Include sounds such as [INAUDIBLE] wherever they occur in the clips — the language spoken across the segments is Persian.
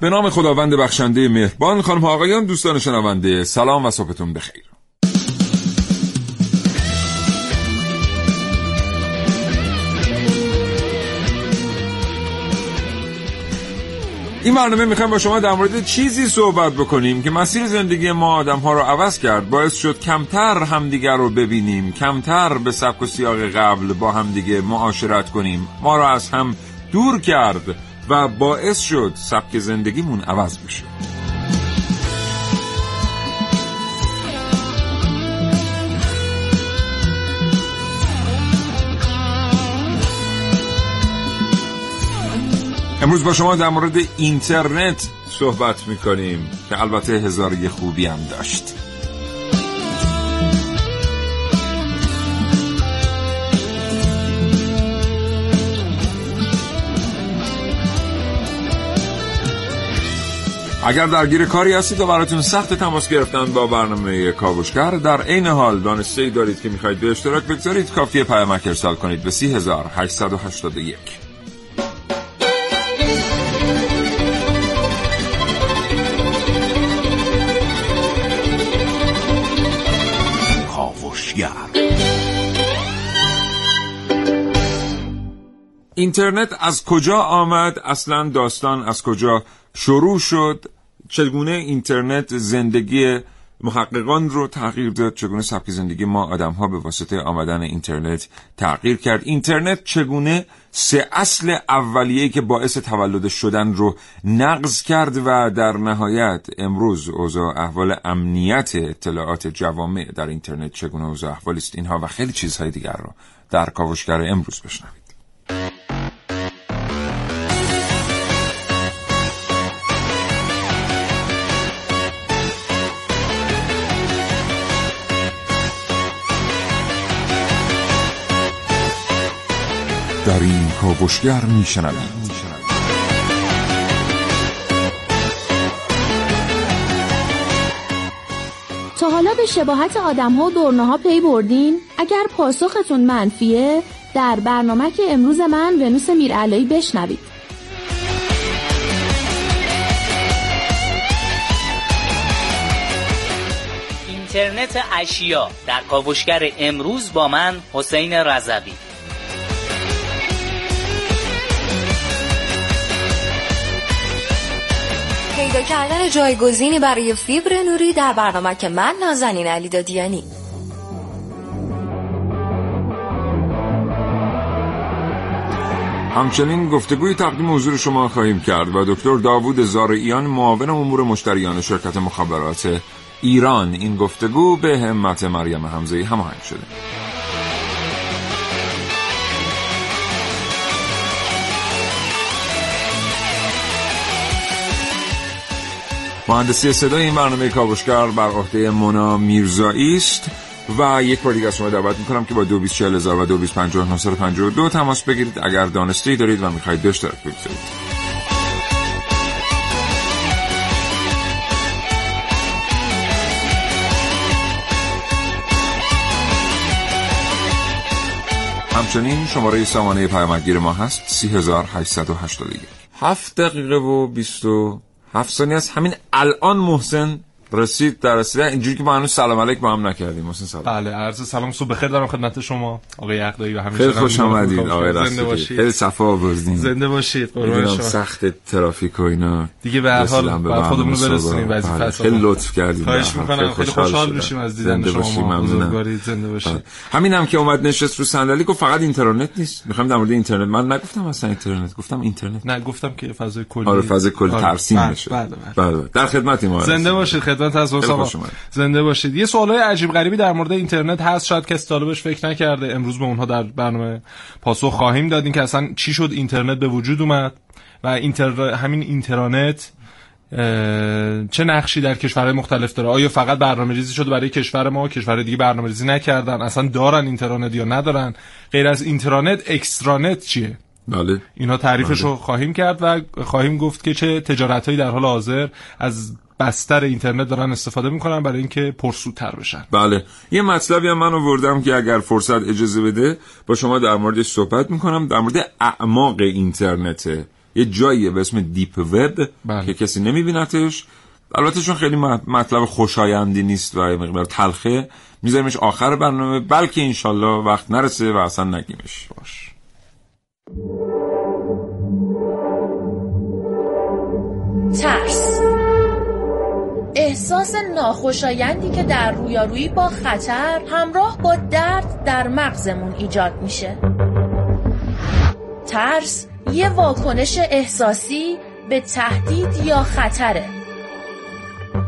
به نام خداوند بخشنده مهربان خانم آقایان دوستان شنونده سلام و صبحتون بخیر. این برنامه می‌خوایم با شما در مورد چیزی صحبت بکنیم که مسیر زندگی ما آدم ها رو عوض کرد باعث شد کمتر همدیگر رو ببینیم کمتر به سبک و سیاق قبل با همدیگه معاشرت کنیم. ما رو از هم دور کرد. و باعث شد سبک زندگیمون عوض بشه. امروز با شما در مورد اینترنت صحبت می‌کنیم که البته هزار خوبی هم داشت. اگر درگیر کاری هستید و براتون سخت تماس گرفتن با برنامه کاوشگر در عین حال دانسته ای دارید که می‌خواید به اشتراک بگذارید کافیه پیامک ارسال کنید به 3881 اینترنت از کجا آمد؟ اصلا داستان از کجا شروع شد؟ چگونه اینترنت زندگی محققان رو تغییر داد؟ چگونه سبک زندگی ما آدم ها به واسطه آمدن اینترنت تغییر کرد؟ اینترنت چگونه سه اصل اولیه که باعث تولد شدن رو نقض کرد و در نهایت امروز اوضاع احوال امنیت اطلاعات جوامع در اینترنت چگونه اوضاع احوال است؟ اینها و خیلی چیزهای دیگر رو در کاوشگر امروز بشنوید. در این کاوشگر میشنوید تا حالا به شباهت آدم ها و دورنه ها پی بردین؟ اگر پاسختون منفیه در برنامه که امروز من ونوس میرعلایی بشنوید. اینترنت اشیا در کاوشگر امروز با من حسین رضوی. پیدا کردن جایگزینی برای فیبر نوری در برنامه که من نازنین علی دادیانی. همچنین گفتگوی تقدیم حضور شما خواهیم کرد و دکتر داوود زارعیان معاون امور مشتریان شرکت مخابرات ایران. این گفتگو به همت مریم حمزه هماهنگ شده. مهندسی صدای این برنامه کاوشگر بر عهده مونا میرزایی است و یک بار دیگه از شما دعوت می‌کنم که با 224000 و 225952 تماس بگیرید. اگر دانسته دارید و می‌خواید به اشتراک بگذارید. همچنین شماره سامانه پیامگیر ما هست 3881 هفت دقیقه و 27 ثانیه است. همین الان محسن رسید در رسیده اینجوری که ما هنوز سلام علیک با هم نکردیم محسن سلام. بله عرض سلام صبح بخیر دارم خدمت شما آقای عقدایی و همین خیلی خوش آمدید آقای رسولی خیلی صفا آوردین. زنده باشید قربان شما. سخت ترافیک و اینا. دیگه به هر حال بعد خودمون برسونیم وظیفه بله، خیلی لطف کردید خواهش می‌کنم. خیلی خوشحال. میشیم از دیدن شما. بزرگوارید زنده باشید. بله. همین هم که اومد نشست رو صندلی گفت فقط اینترنت نیست. می‌خوام در مورد اینترنت من نگفتم اصلا اینترنت گفتم اینترنت. نه گفتم که فضای کلی آره فاز کل آره، ترسیم بشه بله بله. بله در خدمتیم زنده. باشید خوش اومد. زنده باشید. یه سوالای عجیب غریبی در مورد اینترنت هست. شاید کسی طالبش فکر نکرده. امروز به اونها در برنامه پاسخ خواهیم داد این که اصلا چی شد. اینترنت به وجود اومد و اینتر... همین اینترنت اه، چه نقشی در کشورهای مختلف داره؟ آیا فقط برنامه ریزی شده برای کشور ما؟ کشور دیگه برنامه ریزی نکردن. اصلا دارن اینترنت یا ندارن؟ غیر از اینترنت extranet چیه؟ بله. اینها تعریفش رو خواهیم کرد و خواهیم گفت که چه تجارت هایی در حال حاضر از بستر اینترنت دارن استفاده می‌کنن برای اینکه پرسودتر بشن. بله. یه مطلبی هم من آوردم که اگر فرصت اجازه بده با شما در موردش صحبت می‌کنم در مورد اعماق اینترنته یه جاییه به اسم deep web بله. که کسی نمیبینتش. البته چون خیلی مط- مطلب خوشایندی نیست و مقدار تلخه میذاریمش آخر برنامه بلکه انشالله وقت نرسه و اصلا نگیمش. باش. ترس. احساس ناخوشایندی که در رویارویی با خطر همراه با درد در مغزمون ایجاد میشه. ترس یه واکنش احساسی به تهدید یا خطره.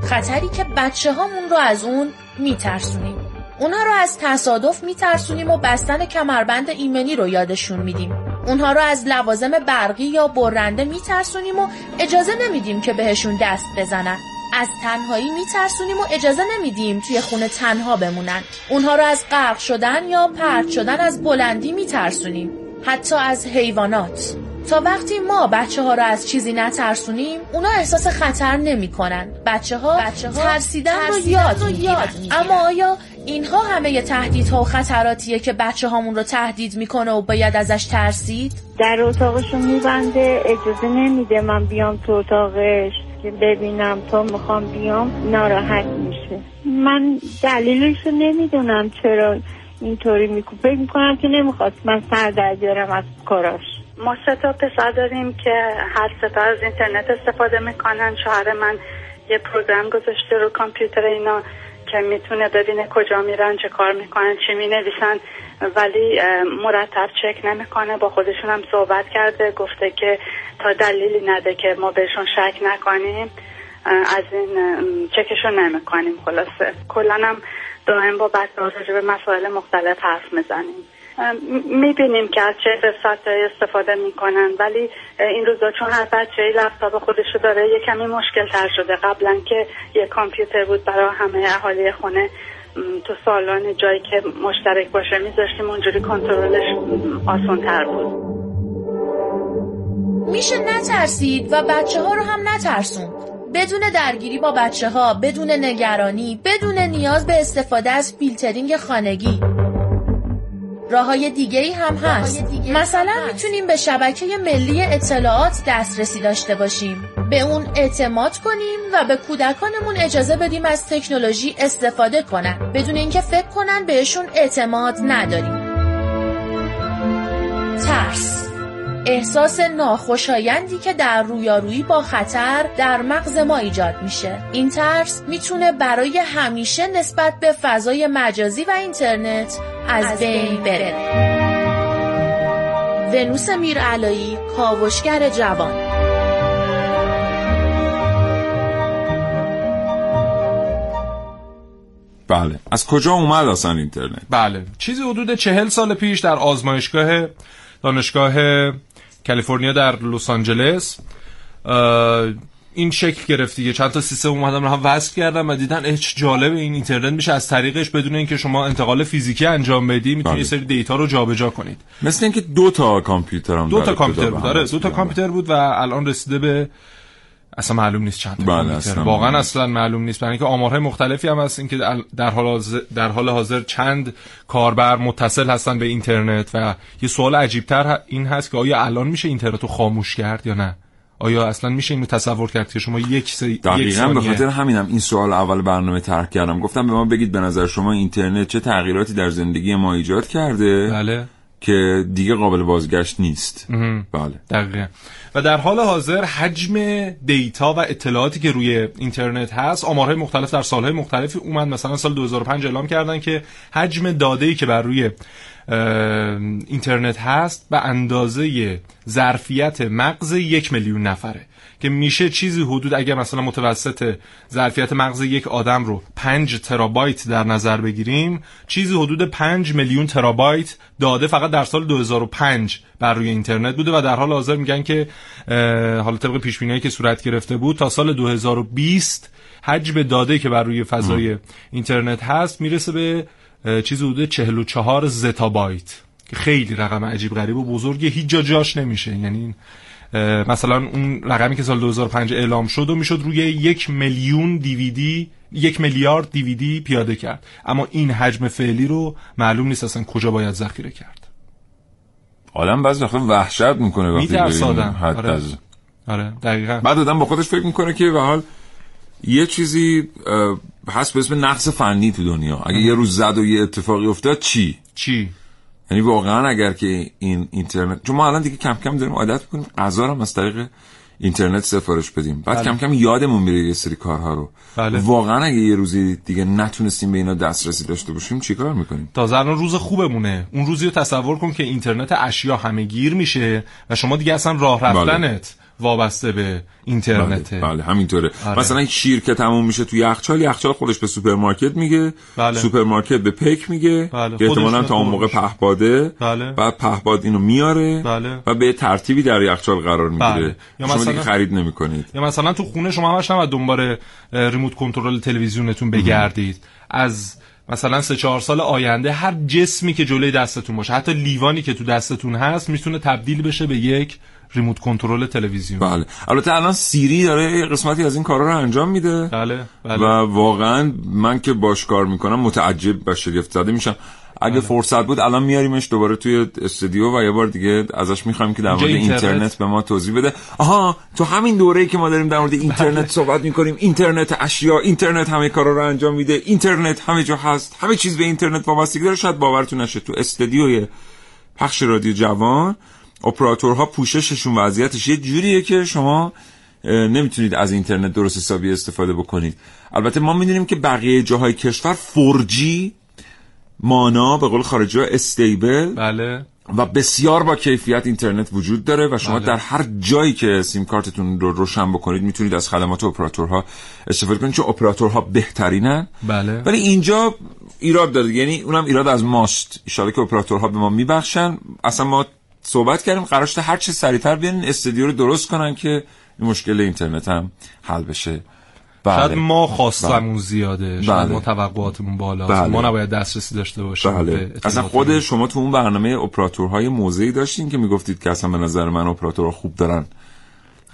خطری که بچه هامون رو از اون میترسونیم. اونها رو از تصادف میترسونیم و بستن کمربند ایمنی رو یادشون میدیم. اونها رو از لوازم برقی یا برنده میترسونیم و اجازه نمیدیم که بهشون دست بزنن. از تنهایی میترسونیم و اجازه نمیدیم توی خونه تنها بمونن. اونها رو از غرق شدن یا پرت شدن از بلندی میترسونیم. حتی از حیوانات. تا وقتی ما بچه ها رو از چیزی نترسونیم اونا احساس خطر نمی کنن بچه ها, ترسیدن, رو یاد می‌گیرن. اما آیا اینها همه تهدیدها و خطراتیه که بچه هامون رو تهدید می‌کنه و باید ازش ترسید؟ در اتاقشو میبنده اجازه نمیده من بیام تو اتاقش. که ببینم تا می‌خوام بیام ناراحت میشه. من دلیلشو نمی‌دونم چرا اینطوری می‌کنم فکر می‌کنم که نمی‌خواست. من سر از کاراش. ما سه تا پسر داریم که هر سه از اینترنت استفاده می‌کنن. شوهر من یه پروگرام گذاشته رو کامپیوتر اینا که می‌تونه ببینه کجا میرن چه کار می‌کنن چی می‌نویسن. ولی مرتب چک نمی‌کنه. با خودشون هم صحبت کرده گفته که تا دلیلی نده که ما بهشون شک نکنیم. از این چکشون نمی‌کنیم. خلاصه. کلا هم دائم با بچه راجع به مسائل مختلف حرف می‌زنیم. می‌بینیم که از چه وبسایت استفاده می‌کنن ولی این روزا چون هر بچه لپتاپ خودشو داره یه کمی مشکل تر شده. قبلا که یه کامپیوتر بود برای همه اهالی خونه تو سالن جایی که مشترک باشه میذاشتیم اونجوری کنترلش آسان تر بود. میشه نترسید و بچه ها رو هم نترسون. بدون درگیری با بچه ها بدون نگرانی بدون نیاز به استفاده از فیلترینگ خانگی. راه های دیگه ای هم هست. مثلا می‌تونیم به شبکه ملی اطلاعات دسترسی داشته باشیم. به اون اعتماد کنیم و به کودکانمون اجازه بدیم از تکنولوژی استفاده کنن. بدون اینکه فکر کنن بهشون اعتماد نداریم. ترس. احساس ناخوشایندی که در رویارویی با خطر در مغز ما ایجاد میشه. این ترس می‌تونه برای همیشه نسبت به فضای مجازی و اینترنت از بین بره. ونوس میرعلایی کاوشگر جوان. بله. از کجا اومد اصلا اینترنت؟ بله. چیزی حدود چهل سال پیش در آزمایشگاه دانشگاه کالیفرنیا در لس آنجلس این شکل گرفت دیگه چند تا سیستم اومدن رو هم وصل کردم و دیدن اه چه جالب این اینترنت میشه از طریقش بدون اینکه شما انتقال فیزیکی انجام بدی می‌تونی بله. یه سری دیتا رو جابجا کنید مثل اینکه دو تا کامپیوتر هم دو تا کامپیوتر بود آره دو تا. کامپیوتر بود و الان رسیده به اصلا معلوم نیست چند بله، اصلا واقعا اصلا معلوم نیست. برای اینکه آمارهای مختلفی هم هست. اینکه در- حال حاضر, در حال حاضر چند کاربر متصل هستن به اینترنت و یه سوال عجیبتر این هست که آیا الان میشه اینترنت رو خاموش کرد یا نه؟ آیا اصلا میشه اینو تصور کرد که شما یک سی... یک دقیقا به خاطر همینم این سوال اول برنامه طرح کردم. گفتم به ما بگید به نظر شما اینترنت چه تغییراتی در زندگی ما ایجاد کرده؟ بله. که دیگه قابل بازگشت نیست. بله. دقیقا. و در حال حاضر حجم دیتا و اطلاعاتی که روی اینترنت هست آمارهای مختلف در سالهای مختلفی اومد. مثلا سال 2005 اعلام کردن که حجم داده‌ای که بر روی اینترنت هست به اندازه ظرفیت مغز یک میلیون نفره. که میشه چیزی حدود اگر مثلا متوسط ظرفیت مغز یک آدم رو 5 ترابایت در نظر بگیریم چیزی حدود 5 میلیون ترابایت داده فقط در سال 2005 بر روی اینترنت بوده و در حال حاضر میگن که حالا طبق پیش بینی‌هایی که صورت گرفته بود تا سال 2020 حجم داده که بر روی فضای اینترنت هست می‌رسه به چیزی حدود 44 زتابایت که خیلی رقم عجیب غریب و بزرگه هیچ جا جاش نمیشه. یعنی مثلا اون رقمی که سال 2005 اعلام شد و می‌شد روی یک میلیون دیویدی یک میلیارد دیویدی پیاده کرد. اما این حجم فعلی رو معلوم نیست اصلا کجا باید ذخیره کرد. آدم بعضی وقتا وحشت می‌کنه وقتی میترسادم آره. از- آره دقیقا. بعد آدم با خودش فکر می‌کنه که به حال یه چیزی هست به اسم نقص فنی تو دنیا. اگه یه روز زد و یه اتفاقی افتاد چی؟ چی؟ یعنی واقعا اگر که این اینترنت چون ما الان دیگه کم کم داریم عادت می‌کنیم غذا رو هم از طریق اینترنت سفارش بدیم. بعد بله. کم کم یادمون میره یه سری کارها رو. بله. واقعا اگه یه روزی دیگه نتونستیم به اینا دسترسی داشته باشیم چیکار می‌کنیم؟ تازه الان روز خوبمونه. اون روزی رو تصور کن که اینترنت اشیا همه گیر میشه و شما دیگه اصلا راه رفتنت. وابسته به اینترنته بله, بله همینطوره آره. مثلا شیر که تموم میشه تو یخچال یخچال خودش به سوپرمارکت میگه بله. سوپرمارکت به پیک میگه بله. احتمالاً تا اون موقع خودش. پهپاده بله. بعد پهپاد اینو میاره بله. و به ترتیبی در یخچال قرار می‌گیره بله. یا شما مثلا- دیگه خرید نمی‌کنید یا مثلا تو خونه شما همش نباید دنبال ریموت کنترل تلویزیونتون بگردید از مثلا سه چهار سال آینده هر جسمی که جلوی دستتون باشه حتی لیوانی که تو دستتون هست می‌تونه تبدیل بشه به یک ریموت کنترل تلویزیون. بله. البته الان سیری داره یه قسمتی از این کارا رو انجام میده. بله بله. و واقعا من که باش کار می‌کنم متعجب و شگفت زده میشم. اگه بله. فرصت بود الان میاریمش دوباره توی استودیو و یه بار دیگه ازش می‌خوایم که در مورد اینترنت. اینترنت به ما توضیح بده. آها تو همین دوره‌ای که ما داریم در مورد اینترنت صحبت می‌کنیم اینترنت اشیا اینترنت همه کارا رو انجام میده اینترنت همه جا هست همه چیز به اینترنت وابستگی داره. شاید باورتون نشه تو استودیوی پخش رادیو جوان اپراتورها پوشششون وضعیتش یه جوریه که شما نمی‌تونید از اینترنت درست حسابی استفاده بکنید. البته ما می‌دونیم که بقیه جاهای کشور 4G مانا به قول خارجی ها استیبل. بله. و بسیار با کیفیت اینترنت وجود داره و شما بله. در هر جایی که سیم کارتتون رو روشن بکنید می‌تونید از خدمات اپراتورها استفاده کنید چون اپراتورها بهترینن. بله. ولی اینجا ایراد داره. یعنی اونم ایراد از ماست. ان که اپراتورها به ما میبخشن. اصلا ما صحبت کردیم قرار شده هر چه سریعتر بیان استودیو رو درست کنن که این مشکل اینترنت هم حل بشه شاید بله ما خواستمون زیاده شاید بله. ما توقعاتمون بالاست بله. ما نباید دسترسی داشته باشیم بله اصلا خود شما تو اون برنامه اپراتورهای موضعی داشتین که می‌گفتید که اصلا به نظر من اپراتورها خوب دارن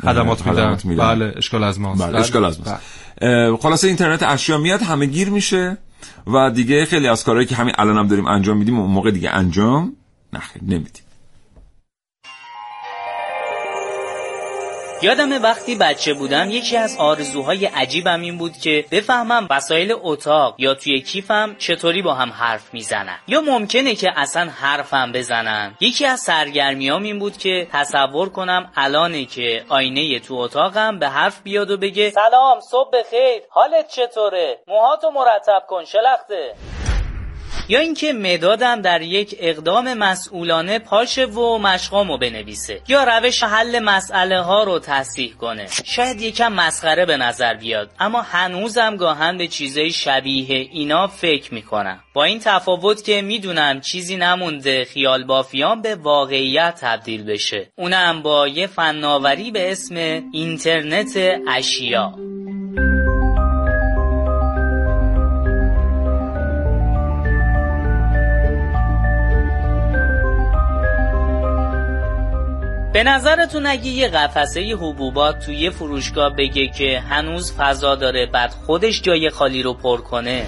خدمات میدن. میدن. بله اشکال از ماست بله اشکال از ماست. اه، خلاصه اینترنت اشیا میاد همه گیر میشه و دیگه خیلی از کارهایی که همین الان هم داریم انجام میدیم اون موقع دیگه انجام نه نمیدیم یادم وقتی بچه بودم یکی از آرزوهای عجیبم این بود که بفهمم وسایل اتاق یا توی کیفم چطوری با هم حرف می‌زنن. یا ممکنه که اصلا حرفم بزنن. یکی از سرگرمیام این بود که تصور کنم الانه که آینه تو اتاقم به حرف بیاد و بگه سلام صبح بخیر حالت چطوره؟ موهاتو مرتب کن شلخته. یا اینکه مدادم در یک اقدام مسئولانه پاشه و مشقامو بنویسه. یا روش حل مسئله ها رو تصحیح کنه. شاید یکم مسخره به نظر بیاد اما هنوزم گاهن به چیزای شبیه اینا فکر می‌کنم. با این تفاوت که می‌دونم چیزی نمونده خیال بافیان به واقعیت تبدیل بشه. اونم با یه فناوری به اسم اینترنت اشیا. به نظرتون اگه یه قفسه حبوبات توی یه فروشگاه بگه که هنوز فضا داره بعد خودش جای خالی رو پر کنه؟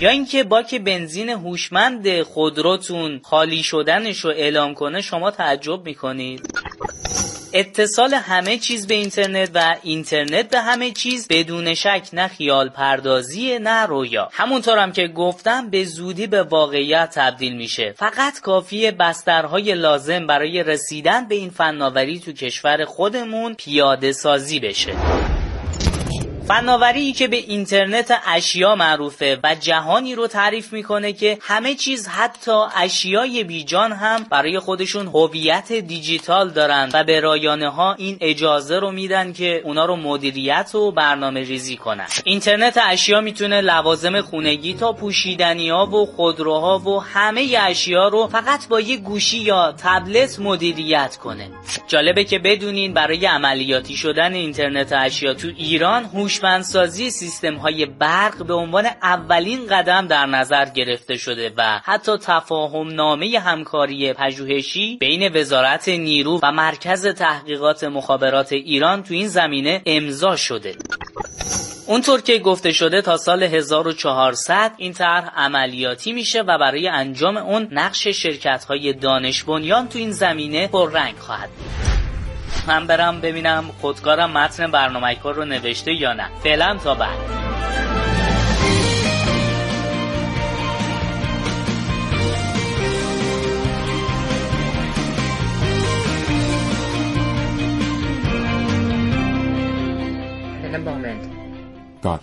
یا اینکه باک بنزین هوشمند خودروتون خالی شدنش رو اعلام کنه شما تعجب می‌کنید. اتصال همه چیز به اینترنت و اینترنت به همه چیز بدون شک نه خیال پردازی نه رویا. همونطور هم که گفتم به زودی به واقعیت تبدیل میشه. فقط کافی بسترهای لازم برای رسیدن به این فناوری تو کشور خودمون پیاده سازی بشه. فناوری که به اینترنت اشیا معروفه و جهانی رو تعریف می‌کنه که همه چیز حتی اشیای بیجان هم برای خودشون هویت دیجیتال دارن و به رایانه ها این اجازه رو میدن که اونا رو مدیریت و برنامه ریزی کنن. اینترنت اشیا می‌تونه لوازم خونگی تا پوشیدنی ها و خودروها و همه اشیا رو فقط با یه گوشی یا تبلت مدیریت کنه. جالبه که بدونین برای عملیاتی شدن اینترنت اشیا تو ایران هوشمندسازی سیستم های برق به عنوان اولین قدم در نظر گرفته شده و حتی تفاهم نامه همکاری پژوهشی بین وزارت نیرو و مرکز تحقیقات مخابرات ایران تو این زمینه امضا شده. اونطور که گفته شده تا سال 1400 این طرح عملیاتی میشه و برای انجام اون نقش شرکت های دانش بنیان تو این زمینه پررنگ خواهد بود. من برم ببینم خودکارم متن برنامه کار رو نوشته یا نه. فعلا تا بعد. بله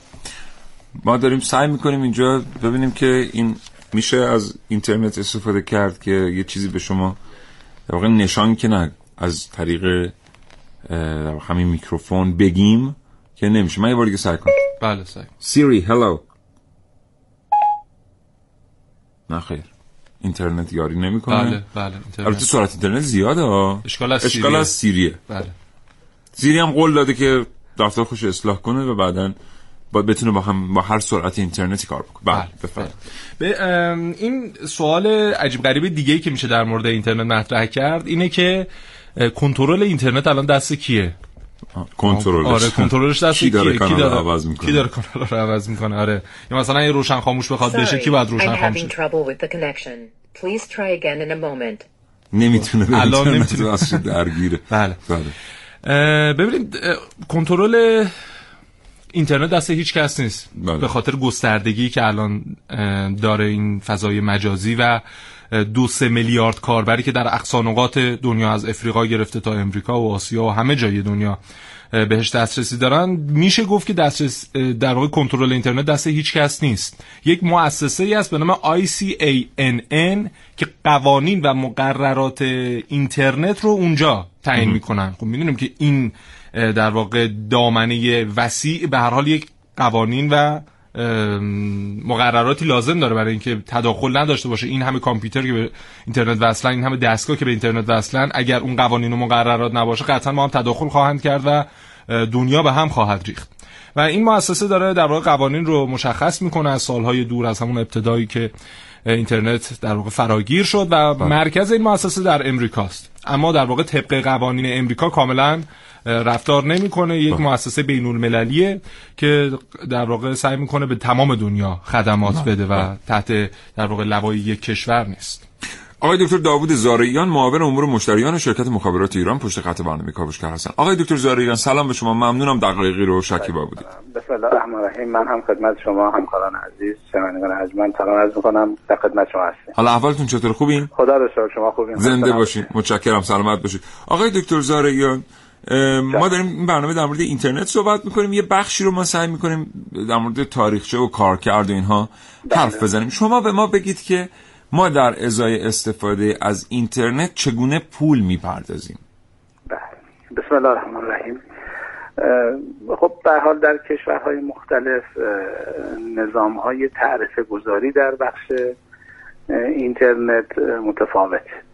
ما داریم سعی می‌کنیم اینجا ببینیم که این میشه از اینترنت استفاده کرد که یه چیزی به شما در واقع نشان که نه از طریق همین میکروفون بگیم که نمیشه. من یه بار دیگه سعی کنم. بله سعی سیری هلو. نه خیر. اینترنت یاری نمی‌کنه. بله بله البته سرعت اینترنت زیاده. ها اشکال از اشکال از سیریه. بله. سیری هم قول داده که دفتر خوش اصلاح کنه و بعدا باید بتونه با هم با هر سرعت اینترنتی کار بکنه. بله بفرمایید. به این سوال عجیب غریب دیگه ای که میشه در مورد اینترنت مطرح کرد اینه که کنترل اینترنت الان دست کیه؟ کنترلش. آره کنترلش دست کی داره کیه؟ کانال کی رو داره عوض می‌کنه؟ کی داره کانال رو عوض می‌کنه؟ آره. یا مثلا یه روشن خاموش بخواد بشه کی باید روشن خاموش. نمی‌تونه الان [LAUGHS] نمی‌تونه. درگیره. [LAUGHS] بله. بله. ببینید کنترل اینترنت دست هیچ کس نیست. بله. به خاطر گستردگی که الان داره این فضای مجازی و دو سه میلیارد کاربری که در اقصانقات دنیا از افریقا گرفته تا امریکا و آسیا و همه جای دنیا بهش دسترسی دارن. میشه گفت که دسترس در واقع کنترل اینترنت دست هیچ کس نیست. یک مؤسسه ای است به نام ICANN که قوانین و مقررات اینترنت رو اونجا تعیین می‌کنن. خب می‌دونیم که این در واقع دامنه وسیع به هر حال یک قوانین و مقرراتی لازم داره برای اینکه تداخل نداشته باشه. این همه کامپیوتر که به اینترنت وصلن این همه دستگاه که به اینترنت وصلن اگر اون قوانین و مقررات نباشه قطعا ما هم تداخل خواهند کرد و دنیا به هم خواهد ریخت. و این مؤسسه داره در واقع قوانین رو مشخص می‌کنه از سالهای دور از همون ابتدایی که اینترنت در واقع فراگیر شد و مرکز این مؤسسه در امریکاست. اما در واقع طبق قوانین امریکا کاملا رفتار نمی‌کنه. یک مؤسسه بین المللیه که در واقع سعی می‌کنه به تمام دنیا خدمات بده و تحت در واقع لوای یک کشور نیست. آقای دکتر داوود زارعیان معاون امور مشتریان شرکت مخابرات ایران پشت خط برنامه کاوشگر هستن. آقای دکتر زارعیان سلام به شما. ممنونم دقایقی رو شکیبا بودید. بسم الله الرحمن الرحیم. من هم خدمت شما همکاران عزیز شنوندگان ارجمند سلام عرض می‌کنم. در خدمت شما هستیم. حالا احوالتون چطور؟ خوبین؟ خدا رو شکر شما خوبین. زنده باشین. متشکرم. سلامت باشید آقای دکتر زارعیان اه، ما داریم این برنامه در مورد اینترنت صحبت می‌کنیم. یه بخشی رو ما سعی می‌کنیم در مورد تاریخچه و کارکرد و اینها حرف بزنیم. شما به ما بگید که ما در ازای استفاده از اینترنت چگونه پول می‌پردازیم؟ بله. بسم الله الرحمن الرحیم. خب به حال در کشورهای مختلف نظام های تعرفه گذاری در بخش اینترنت اه، متفاوت اه،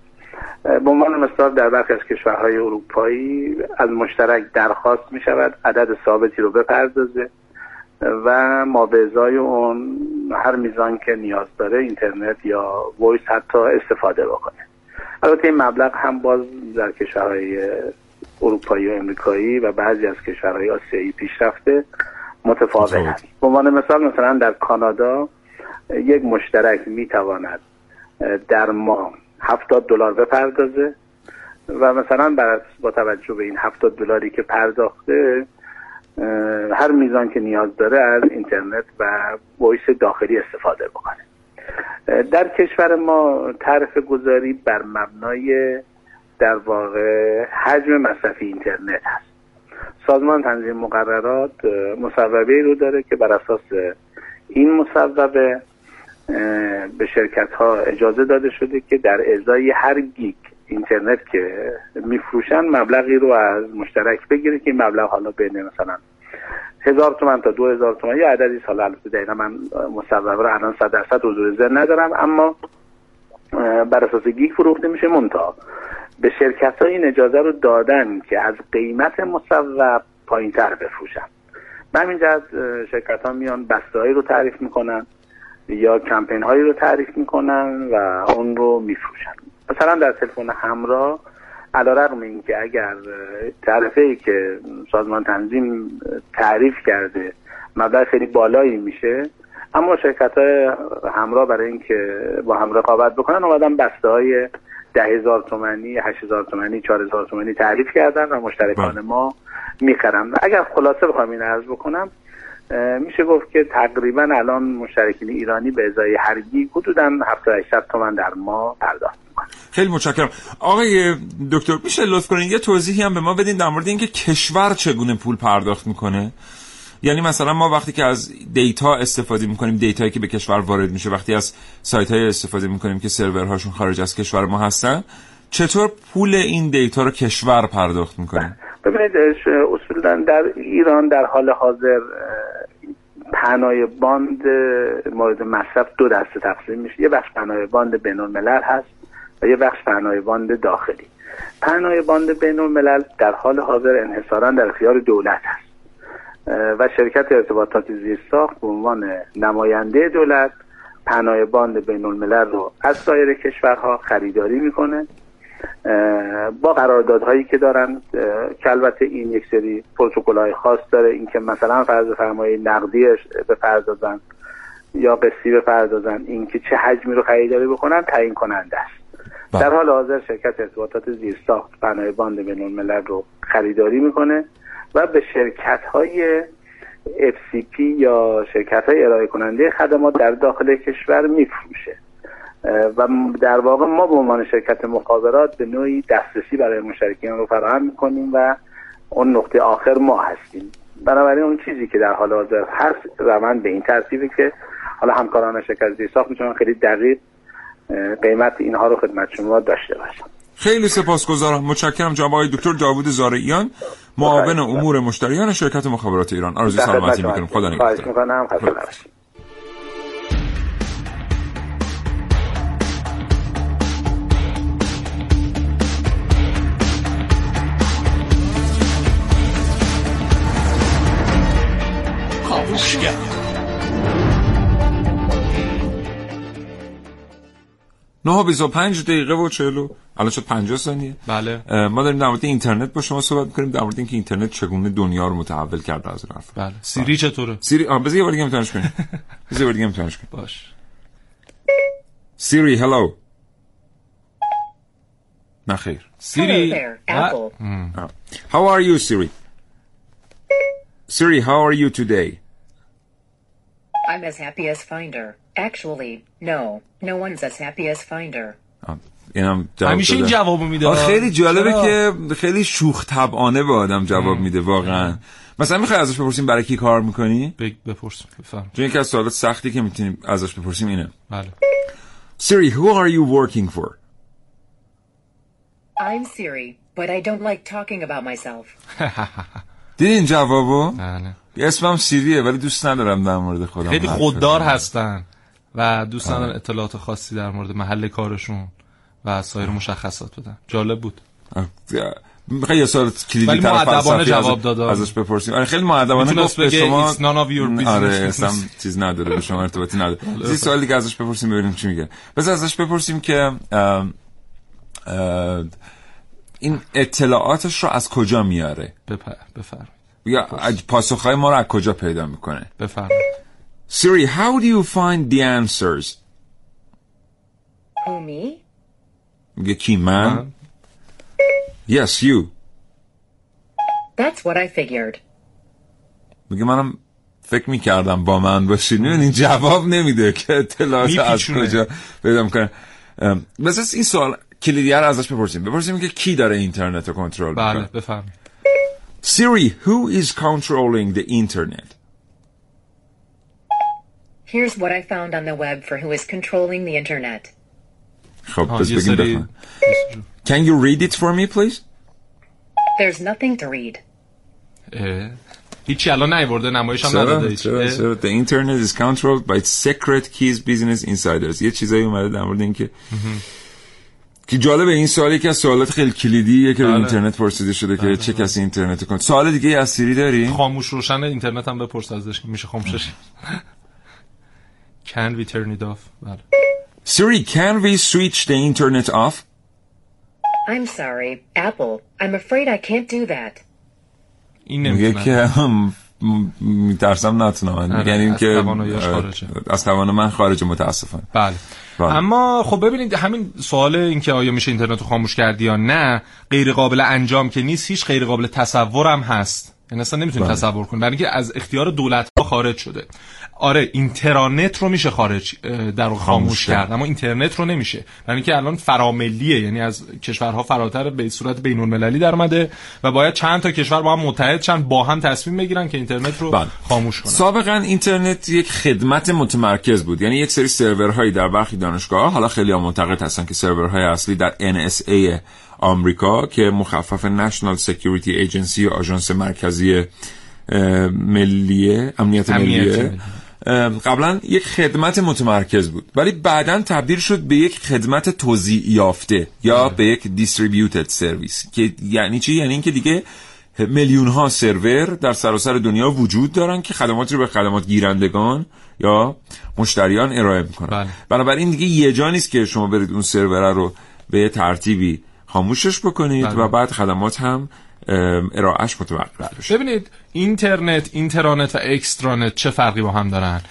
به عنوان مثال در برخی از کشورهای اروپایی از مشترک درخواست می شود عدد ثابتی رو بپردازه و ما به ازای اون هر میزان که نیاز داره اینترنت یا وایس حتی استفاده بکنه البته این مبلغ هم باز در کشورهای اروپایی و امریکایی و بعضی از کشورهای آسیایی پیشرفته متفاوت. است به عنوان مثال مثلا در کانادا یک مشترک می‌تواند در ماه 70 دلار بپردازه. و مثلا بر با توجه به این 70 دلاری که پرداخته هر میزان که نیاز داره از اینترنت و وایس داخلی استفاده بکنه. در کشور ما تعرفه گذاری بر مبنای در واقع حجم مصرفی اینترنت هست. سازمان تنظیم مقررات مصوبه رو داره که بر اساس این مصوبه به شرکت ها اجازه داده شده که در ازای هر گیگ اینترنت که میفروشن مبلغی رو از مشترک بگیره که این مبلغ حالا بین مثلا هزار تومن تا دو هزار تومن یه عددی حالا البته دقیقا من مصوبه رو الان صد درصد حضور ذهن ندارم اما بر اساس گیگ فروخته میشه منتها. به شرکت ها این اجازه رو دادن که از قیمت مصوب پایین تر بفروشن. به همین جهت شرکت ها میان بسته‌هایی رو تعریف می‌کنن. یا کمپین هایی رو تعریف می‌کنن و اون رو میفروشن مثلا در تلفن همراه علا رقم این که اگر تعرفه ای که سازمان تنظیم تعریف کرده مبلغ خیلی بالایی میشه اما شرکت های همراه برای اینکه با هم رقابت بکنن اومدن بسته های ده هزار تومنی هشت هزار تومنی چهار هزار تومنی تعریف کردن و مشترکان بله. ما می‌خرن اگر خلاصه بخوام این عرض بکنم میشه گفت که تقریبا الان مشترکین ایرانی به ازای هر گیگ حدودا 70 80 تومن در ما پرداخت می‌کنن. خیلی متشکرم. آقای دکتر میشه لطف کنین یه توضیحی هم به ما بدین در مورد اینکه کشور چگونه پول پرداخت می‌کنه؟ یعنی مثلا ما وقتی که از data استفاده می‌کنیم data یی که به کشور وارد میشه وقتی از سایت هایی استفاده می‌کنیم که سرورهاشون خارج از کشور ما هستن چطور پول این data رو کشور پرداخت می‌کنه؟ [LAUGHS] ببینید اصولا در ایران در حال حاضر اه، پهنای باند مورد مصرف دو دسته تقسیم میشه. یه بخش پهنای باند بین الملل هست و یه بخش پهنای باند داخلی. پهنای باند بین الملل در حال حاضر انحصارا در اختیار دولت هست. و شرکت ارتباطات زیرساخت به عنوان نماینده دولت پهنای باند بین الملل رو از سایر کشورها خریداری می‌کنه. با قراردادهایی که دارن که البته این یک سری پروتکل های خاص داره. اینکه مثلا فرض فرمایه نقدیش بپردازن یا قسطی بپردازن اینکه چه حجمی رو خریداری بکنن تعیین کننده است. بله. در حال حاضر شرکت ارتباطات زیرساخت پناه باند بین الملل رو خریداری می‌کنه و به شرکت های FCP یا شرکت های ارائه کننده خدمات در داخل کشور میفروشه. و در واقع ما به عنوان شرکت مخابرات به نوعی دسترسی برای مشترکین رو فراهم می‌کنیم و اون نقطه آخر ما هستیم. بنابراین اون چیزی که در حال حاضر هست روند به این ترتیبه که حالا همکاران شرکت زیرساخت می‌تونن خیلی دقیق قیمت اینها رو خدمت شما داشته باشن. خیلی سپاسگزارم. متشکرم جناب آقای دکتر داوود زارعیان معاون امور مشتریان شرکت مخابرات ایران. آرزوی سلامتی می‌کنم خدا نگهدار. می‌کنم خسته نباشید نه و 25 دقیقه و 40 الان شد 50 ثانیه. بله. ما داریم در مورد اینترنت با شما صحبت می‌کنیم در مورد اینکه اینترنت چگونه دنیا رو متحول کرده از حرف. بله. سیری چطوره؟ سیری آه بذار یه بار دیگه امتحانش کنیم. [LAUGHS] بذار یه بار دیگه امتحانش کنیم. باش. سیری هلو نه خیر. Hello سیری. How are you Siri Siri how are you today? I'm as happy as Finder. Actually, no. No one's as happy as Finder. اینم جواب همیشه این. جوابو میده خیلی جالبه چرا؟ که خیلی شوخ طبعانه به آدم جواب میده واقعا مثلا می‌خوای ازش بپرسیم برای کی کار می‌کنی بپرس بفهم چون یکی از سوالات سختی که می‌تونیم ازش بپرسیم اینه بله Siri who are you working for I'm Siri, but I don't like talking about myself. [LAUGHS] دیدین جوابو بله اسمم سیریه ولی دوست ندارم در مورد خودم خیلی خوددار. هستن و دوست ندارن اطلاعات خاصی در مورد محل کارشون و سایر مشخصات بدن. جالب بود. آه، می‌خوای یه سوال کلیدی تر فلسفی جواب داده. ازش بپرسیم. آره خیلی مؤدبانه گفت به شما. آره اصلا چیز نداره به شما ارتباطی نداره. یه سوال دیگه ازش بپرسیم ببینیم چی میگه. بس ازش بپرسیم که ام، این اطلاعاتش رو از کجا میاره؟ بفرمایید. یا پاسخهای ما رو از کجا پیدا می‌کنه؟ بفرمایید. Siri how do you find the answers? Who, me? میگه کی من Yes you. That's what I figured. میگه منم فکر می‌کردم با من باشین این جواب نمیده که اطلاعات از میپیچونه. کجا پیدا می‌کنه ام، بس این سوال کلیدی رو ازش بپرسیم بپرسیم که کی داره اینترنت رو کنترل بله می‌کنه بفرمایید Siri who is controlling the internet? Here's what I found on the web for who is controlling the internet. خب یه بگیم بخون Can you read it for me please? There's nothing to read. هیچی الان نیورده نمایش هم نداده The internet is controlled by secret keys business insiders. یه چیزایی اومده در مورد اینکه که جالبه این سوالی که از سوالات خیلی کلیدیه که به بله. اینترنت پرسیده شده که چه کسی اینترنت کن سوال دیگه از سیری داری خاموش روشن اینترنت هم بپرس ازش میشه خاموشش Can we turn it off بله Siri can we switch the internet off I'm sorry, Apple. I'm afraid I can't do that. این میگه نمی‌تونه که هم میترسم نتونم آره، یعنی توانایی‌اش اه، خارجه. از توان من خارج متاسفانه بله بله. اما خب ببینید همین سوال اینکه آیا میشه اینترنت رو خاموش کرد یا نه غیر قابل انجام که نیست هیچ غیر قابل تصور هم هست یعنی اصلا نمی‌تونید بله. تصور کنید برای اینکه از اختیار دولت ها خارج شده آره اینترنت رو میشه خارج در واقع خاموش کرد. اما اینترنت رو نمیشه برای اینکه الان فراملیه یعنی از کشورها فراتر به صورت بین المللی در اومده و باید چند تا کشور با هم متحد شن با هم تصمیم بگیرن که اینترنت رو بله. خاموش کنن سابقا اینترنت یک خدمت متمرکز بود یعنی یک سری سرورهایی در برخی دانشگاه حالا خیلی هم معتقد هستن که سرورهای اصلی در NSA آمریکا که مخفف National Security Agency آژانس مرکزی ملیه امنیت امنیت ملیه ملی. قبلا یک خدمت متمرکز بود. ولی بعدا تبدیل شد به یک خدمت توزیع یافته یا به یک دیستریبیوتد سرویس که یعنی چی؟ یعنی اینکه دیگه میلیون ها سرور در سراسر دنیا وجود دارن که خدماتی رو به خدمات گیرندگان یا مشتریان ارائه می‌کنن. بله. بنابراین دیگه یه جا نیست که شما برید اون سرور رو به ترتیبی خاموشش بکنید بله. و بعد خدمات هم ارائهش متوقف بشه. ببینید اینترنت اینترانت و اکسترانت چه فرقی با هم دارن؟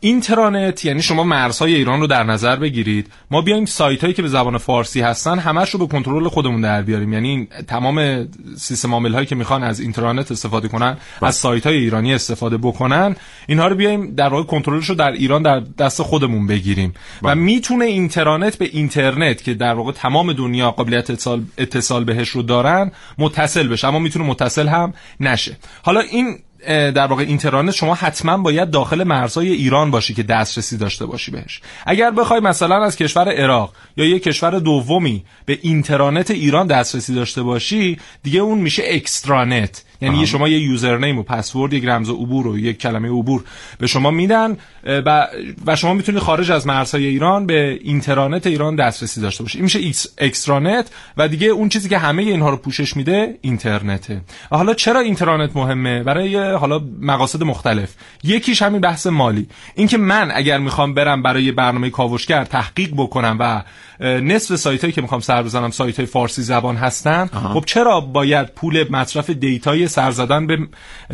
اینترانت یعنی شما مرزهای ایران رو در نظر بگیرید. ما بیایم سایت هایی که به زبان فارسی هستن همش رو به کنترل خودمون در بیاریم. یعنی تمام سیستم عامل هایی که می‌خوان از اینترنت استفاده کنن از سایت های ایرانی استفاده بکنن. اینها رو بیایم در واقع کنترلش رو در ایران در دست خودمون بگیریم. و می‌تونه اینترانت به اینترنت که در واقع تمام دنیا قابلیت اتصال, اتصال بهش رو دارن متصل بشه. اما می‌تونه متصل هم نشه. حالا این در واقع اینترانت شما حتما باید داخل مرزهای ایران باشی که دسترسی داشته باشی بهش. اگر بخوای مثلا از کشور عراق یا یک کشور دومی به اینترانت ایران دسترسی داشته باشی دیگه اون میشه اکسترانت. یعنی یه شما یه username و پسورد یک رمز عبور و یک کلمه عبور به شما میدن و, و شما می‌تونید خارج از مرزهای ایران به اینترانت ایران دسترسی داشته باشی این میشه ایکس- اکسترانت و دیگه اون چیزی که همه اینها رو پوشش میده اینترنته. و حالا چرا اینترنت مهمه؟ برای حالا مقاصد مختلف. یکیش همین بحث مالی. اینکه من اگر می‌خوام برم برای برنامه کاوشگر تحقیق بکنم و نصف سایت هایی که می‌خوام سر بزنم سایت های فارسی زبان هستن. خب چرا باید پول مصرف data ی سر زدن به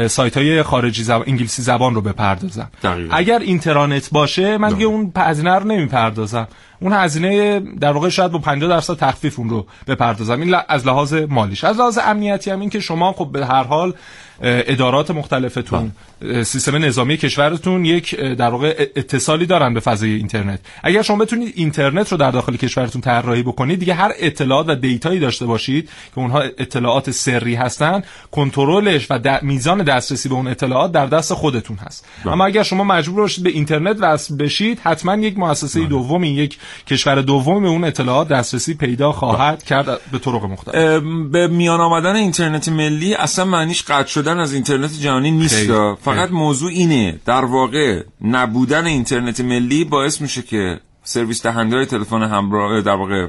سایت های خارجی زبان انگلیسی زبان رو بپردازم؟ دقیقاً. اگر اینترنت باشه من دیگه اون هزینه رو نمی‌پردازم. اون هزینه در واقع شاید با 50 درصد تخفیف اون رو بپردازم. این ل- از لحاظ مالیش. از لحاظ امنیتی هم این که شما خب به هر حال ادارات مختلفتون اه، سیستم نظامی کشورتون یک در واقع اتصالی دارن به فضای اینترنت. اگر شما بتونید اینترنت رو در داخل کشورتون طراحی بکنید دیگه هر اطلاعات و دیتایی داشته باشید که اونها اطلاعات سری هستن کنترلش و د- میزان دسترسی به اون اطلاعات در دست خودتون هست. اما اگر شما مجبور باشید به اینترنت وصل بشید حتما یک مؤسسه دومی یک کشور دومی به اون اطلاعات دسترسی پیدا خواهد کرد به طرق مختلف. به میان آمدن اینترنت ملی اصلا معنیش قطع شدن از اینترنت جهانی نیست. خیلی. فقط موضوع اینه. در واقع نبودن اینترنت ملی باعث میشه که سرویس دهنده های تلفن همراه در واقع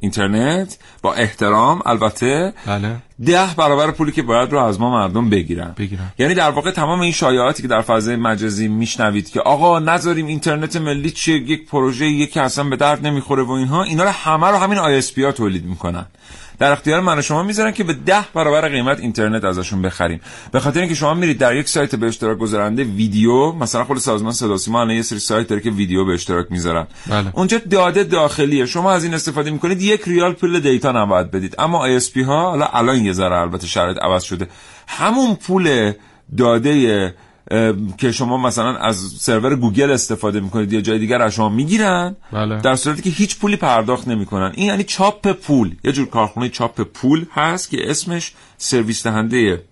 اینترنت با احترام البته بله. ده برابر پولی که باید رو از ما مردم بگیرن. بگیرن. یعنی در واقع تمام این شایعاتی که در فضای مجازی میشنوید که آقا نذاریم اینترنت ملی چیه یک پروژه یکی اصلا به درد نمی‌خوره و اینها اینا رو همه رو همین ISP ها تولید می‌کنن. در اختیار من و شما می‌ذارن که به ده برابر قیمت اینترنت ازشون بخریم. به خاطر اینکه شما میرید در یک سایت به اشتراک گذارنده ویدیو مثلا خود سازمان صدا سیما الان یه سری سایت داره که ویدیو به اشتراک می‌ذارن. بله. اونجا داده داخلیه. شما از این استفاده می‌کنید یک ریال پول data نباید بدید. اما ISP ها حالا الان یه ذره البته شرایط عوض شده. همون پول داده که شما مثلا از سرور گوگل استفاده می‌کنید یا جای دیگر از شما می‌گیرن بله. در صورتی که هیچ پولی پرداخت نمی‌کنن. این یعنی چاپ پول. یه جور کارخونه چاپ پول هست که اسمش سرویس دهنده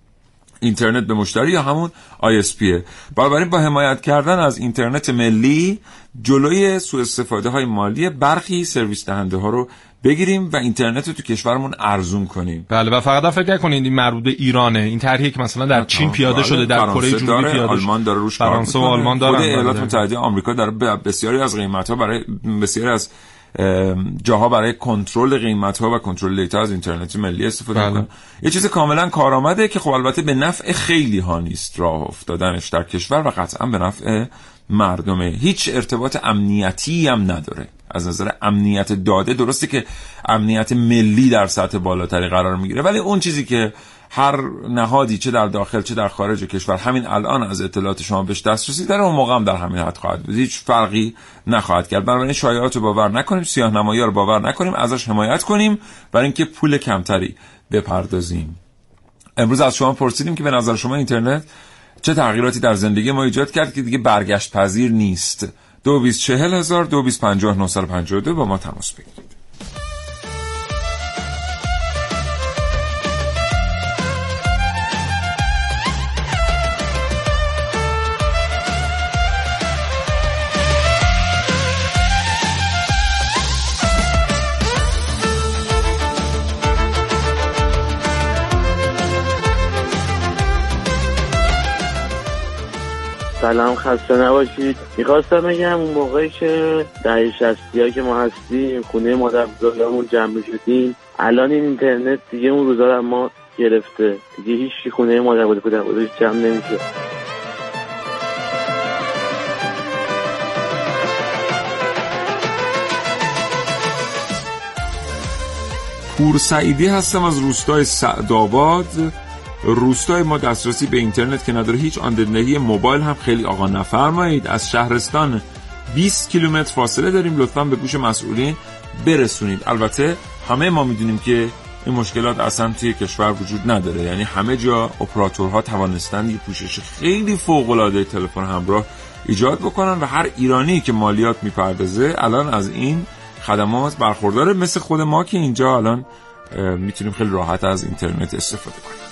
اینترنت به مشتری یا همون ISP بنابراین با حمایت کردن از اینترنت ملی جلوی سوء استفاده های مالی برخی سرویس دهنده ها رو بگیریم و اینترنت رو تو کشورمون ارزون کنیم بله و فقط هم فکر نکنید این مربوط به ایرانه این طرحی که مثلا در چین پیاده بله، شده در کره جنوبی داره، پیاده شده آلمان داره روش کار فرانسه و. آلمان دارن خود بله. ایالات متحده آمریکا داره بسیاری از قیمت ها برای بسیاری از جاها برای کنترل قیمت ها و کنترل دیتا از اینترنت ملی استفاده بله. یه چیز کاملا کارآمده که خب البته به نفع خیلی ها نیست راه افتادنش در کشور و قطعا به نفع مردمه. هیچ ارتباط امنیتی هم نداره. از نظر امنیت داده درسته که امنیت ملی در سطح بالاتری قرار می‌گیره ولی اون چیزی که هر نهادی چه در داخل چه در خارج کشور همین الان از اطلاعات شما بهش دسترسی داره اون موقع هم در همین حد خواهد بود. هیچ فرقی نخواهد کرد. بنابراین شایعات رو باور نکنیم سیاه نمایی رو باور نکنیم ازش حمایت کنیم برای اینکه پول کمتری بپردازیم. امروز از شما پرسیدیم که به نظر شما اینترنت چه تغییراتی در زندگی ما ایجاد کرد که دیگه برگشت پذیر نیست. دو بیست چهل هزار دو پنجاه با ما تماس بگیرید. سلام خسته نباشید. می‌خواستم بگم اون موقعی که دهه شستی که ما هستیم خونه مادر بزرگمون جمع شدیم الان این اینترنت دیگه اون روزا رو ما گرفته. دیگه هیچ خونه مادر بزرگ جمع نمیشه. پور سعیدی هستم از روستای سعدآباد. روستای ما دسترسی به اینترنت که نداره هیچ آندرنهی موبایل هم خیلی آقا نفرمایید. از شهرستان 20 کیلومتر فاصله داریم. لطفا به گوش مسئولین برسونید. البته همه ما می‌دونیم که این مشکلات اصلا توی کشور وجود نداره. یعنی همه جا اپراتورها توانستن یه پوشش خیلی فوق العاده تلفن همراه ایجاد بکنن و هر ایرانی که مالیات می‌پردازه الان از این خدمات برخورداره. مثل خود ما که اینجا الان می‌تونیم خیلی راحت از اینترنت استفاده کنیم.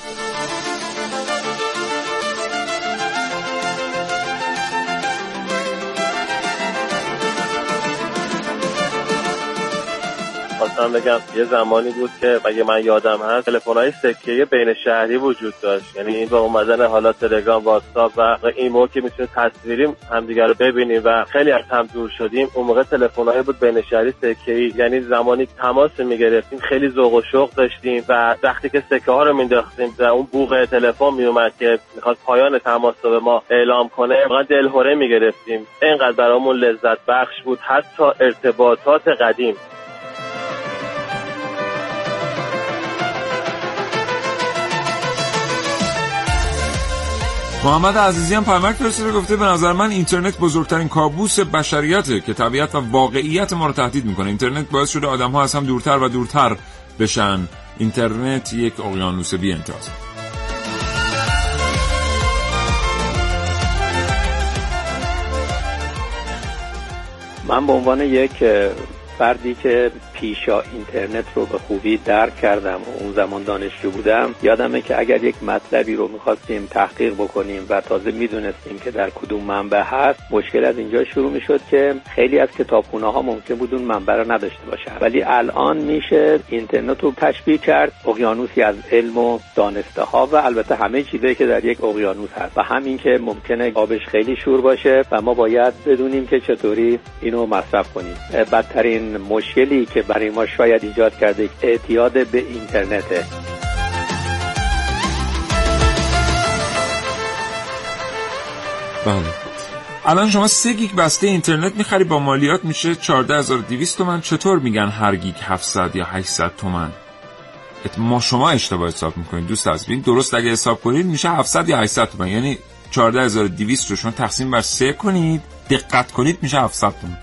خواستم بگم یه زمانی بود که مگه من یادم هست تلفن های سکه بین شهری وجود داشت. یعنی این با اومدن حالا تلگرام واتساپ و این موقع که می‌تونه تصویری همدیگه رو ببینیم و خیلی از هم دور شدیم اون موقع تلفن بود بین شهری سکه ای یعنی زمانی تماس می‌گرفتیم خیلی ذوق و شوق داشتیم و وقتی که سکه ها رو مینداختیم و اون بوق تلفن میومد که می‌خواد پایان تماس رو به ما اعلام کنه واقعا دلهوره می‌گرفتیم. اینقدر برامون لذت بخش بود حتی ارتباطات قدیم. محمد عزیزی هم پیامک فرستاده گفته به نظر من اینترنت بزرگترین کابوس بشریته که طبیعت و واقعیت ما رو تهدید می‌کنه. اینترنت باعث شده آدم ها از هم دورتر و دورتر بشن. اینترنت یک اقیانوس بی انتاز من به عنوان یک فردی که پیشا اینترنت رو به خوبی درک کردم و اون زمان دانشجو بودم. یادمه که اگر یک مطلبی رو می‌خواستیم تحقیق بکنیم و تازه می‌دونستیم که در کدوم منبع هست مشکل از اینجا شروع می‌شد که خیلی از کتابخونه ها ممکن بود اون منبع رو نداشته باشن. ولی الان میشه اینترنت رو تشبیه کرد اقیانوسی از علم و دانسته ها و البته همه چیزایی که در یک اقیانوس هست. و همین که ممکنه آبش خیلی شور باشه و ما باید بدونیم که چطوری اینو مصرف کنیم. بدترین مشکلی که برای ما شاید ایجاد کرده اعتیاد به اینترنته بله. الان شما سه گیگ بسته اینترنت می‌خری با مالیات میشه 14200 تومن چطور میگن هر گیگ 700 یا 800 تومن ما شما اشتباه حساب می‌کنید دوست عزیز درست اگه حساب کنید میشه 700 یا 800 تومن یعنی 14200 رو شما تقسیم بر سه کنید دقت کنید میشه 700 تومن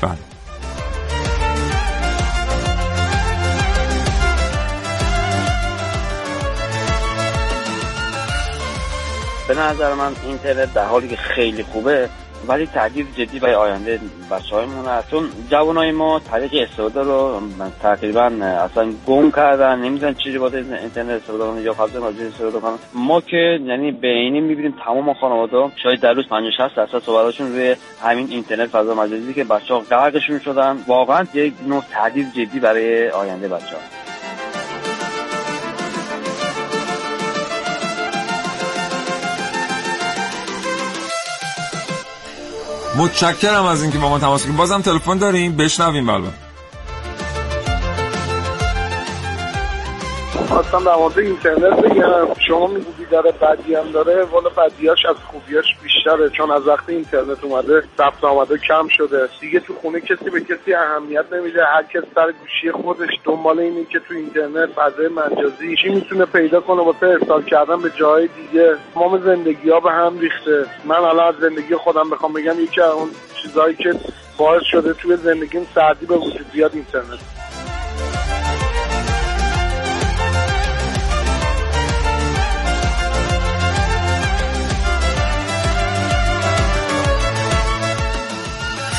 بله. به نظر من اینترنت در حالی که خیلی خوبه ولی تغییر جدی برای آینده بچه های هست. چون جوان های ما طریق استفاده رو تقریبا اصلا گم کردن نمی‌دونن چیزی با اینترنت استفاده کنن یا فضای مجازی استفاده کنن. ما که یعنی به عینی می‌بینیم تمام خانواده شاید در روز 50 60 درصد صحبتشون روی همین اینترنت فضا مجازی که بچه ها غرقشون شدن. واقعا یک نوع تهدید جدی برای آینده بچه ها متشکرم از اینکه با ما تماس گرفتید بازم تلفن داریم. بشنویم بله. خواستم در مورد اینترنت بگم. شما می‌گویی داره بدی هم داره. والا بدیاش از خوبیاش بیشتره چون از وقتی اینترنت اومده ثبت آمده کم شده. دیگه تو خونه کسی به کسی اهمیت نمیده. هر کس سر گوشی خودش دنبال اینه که تو اینترنت فضای مجازی چی می‌تونه پیدا کنه واسه ارسال کردن به جای دیگه. تمام زندگی ها به هم ریخته. من الان از زندگی خودم بخوام بگم یکی از اون چیزهایی که باعث شده توی زندگیم سردی به وجود بیاد اینترنت.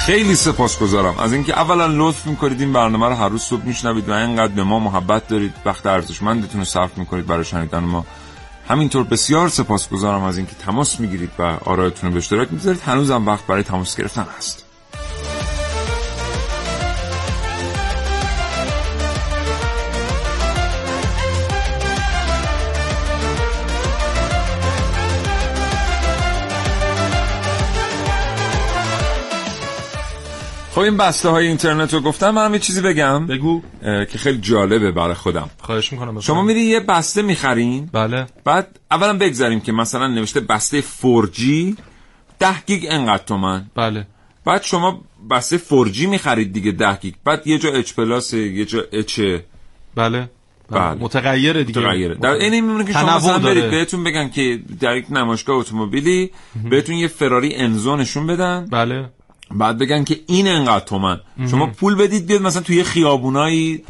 خیلی سپاسگزارم. از اینکه اولا لطف می‌کنید این برنامه رو هر روز صبح میشنوید و اینقدر به ما محبت دارید وقت ارزشمندتون رو صرف می‌کنید برای شنیدن ما. همینطور بسیار سپاسگزارم از اینکه تماس می‌گیرید و آرایتون رو به اشتراک می‌ذارید هنوزم وقت برای تماس گرفتن هست. خب این بسته های اینترنت رو گفتم من یه چیزی بگم. بگو. که خیلی جالبه برای خودم. خواهش می‌کنم شما میری یه بسته می‌خرین. بله. بعد اولا بگذاریم که مثلا نوشته بسته 4G 10 گیگ انقدر تومن. بله. بعد شما بسته 4G می‌خرید دیگه 10 گیگ. بعد یه جا H plus یه جا H بله. بله. متغیره دیگه. متغیره. در این میمونه که شما مثلا برید بهتون بگن که در یک نمایشگاه اتومبیلی بهتون یه فراری انزو نشون بدن. بله. بعد بگن که این انقدر تومن. شما پول بدید بیاد مثلا توی خیابونایی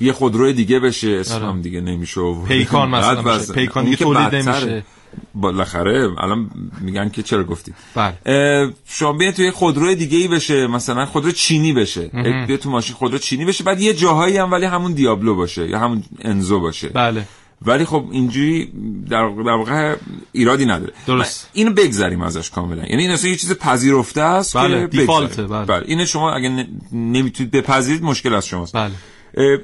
یه خودروی دیگه بشه اسم دیگه نمیشه پیکان مثلا بشه. پیکان دیگه تولید نمیشه. بالاخره الان میگن که چرا گفتی؟ بله. شما بیاید توی خودروی دیگه ای بشه مثلا خودرو چینی بشه. بیاید تو ماشین خودرو چینی بشه. بعد یه جاهایی هم ولی همون دیابلو باشه یا همون انزو باشه. بله. ولی خب اینجوری در واقع ایرادی نداره. درست. اینو بگذریم ازش کاملا. یعنی این اصلا یه چیز پذیرفته است بله. که بله. بله. اینو شما اگه نمی‌تونید بپذیرید مشکل از شماست. بله.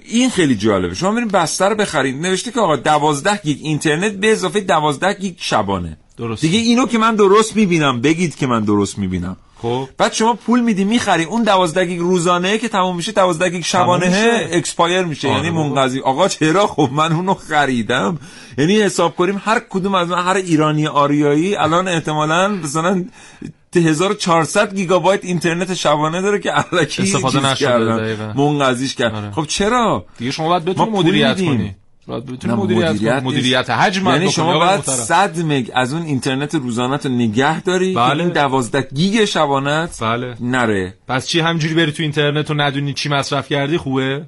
این خیلی جالبه. شما میرین بستر بخرید. نوشته که آقا 12 گیگ اینترنت به اضافه 12 گیگ شبانه. درست. دیگه اینو که من درست می‌بینم بگید که من درست می‌بینم. خب. بعد شما پول میدی می‌خری. اون 12 گیگ روزانه که تموم میشه 12 گیگ شبانه expire میشه. یعنی منقضی. آقا چرا؟ خب من اونو خریدم. یعنی حساب کنیم هر کدوم از من هر ایرانی آریایی الان احتمالاً مثلا 1400 گیگابایت اینترنت شبانه داره که الکی استفاده نشده منقضیش کرد. آره. خب چرا؟ دیگه شما باید بتونی مدیریت کنی. مدیریت مدیریت, مدیریت حجم یعنی شما باید 100 مگ از اون اینترنت روزانه رو نگه داری بله. این 12 گیگ شبانت بله. نره. پس چی همجوری بری تو اینترنت و ندونی چی مصرف کردی؟ خوبه.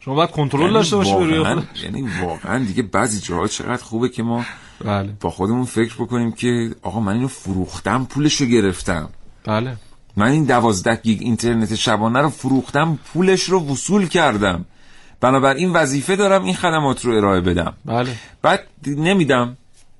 شما باید کنترل یعنی داشته باشی روی یعنی واقعا دیگه بعضی جاها چقدر خوبه که ما بله. با خودمون فکر بکنیم که آقا من اینو فروختم پولشو گرفتم. بله. من این 12 گیگ اینترنت شبانه رو فروختم پولش رو وصول کردم. بنابراین وظیفه دارم این خدمات رو ارائه بدم. بله. بعد نمیدم.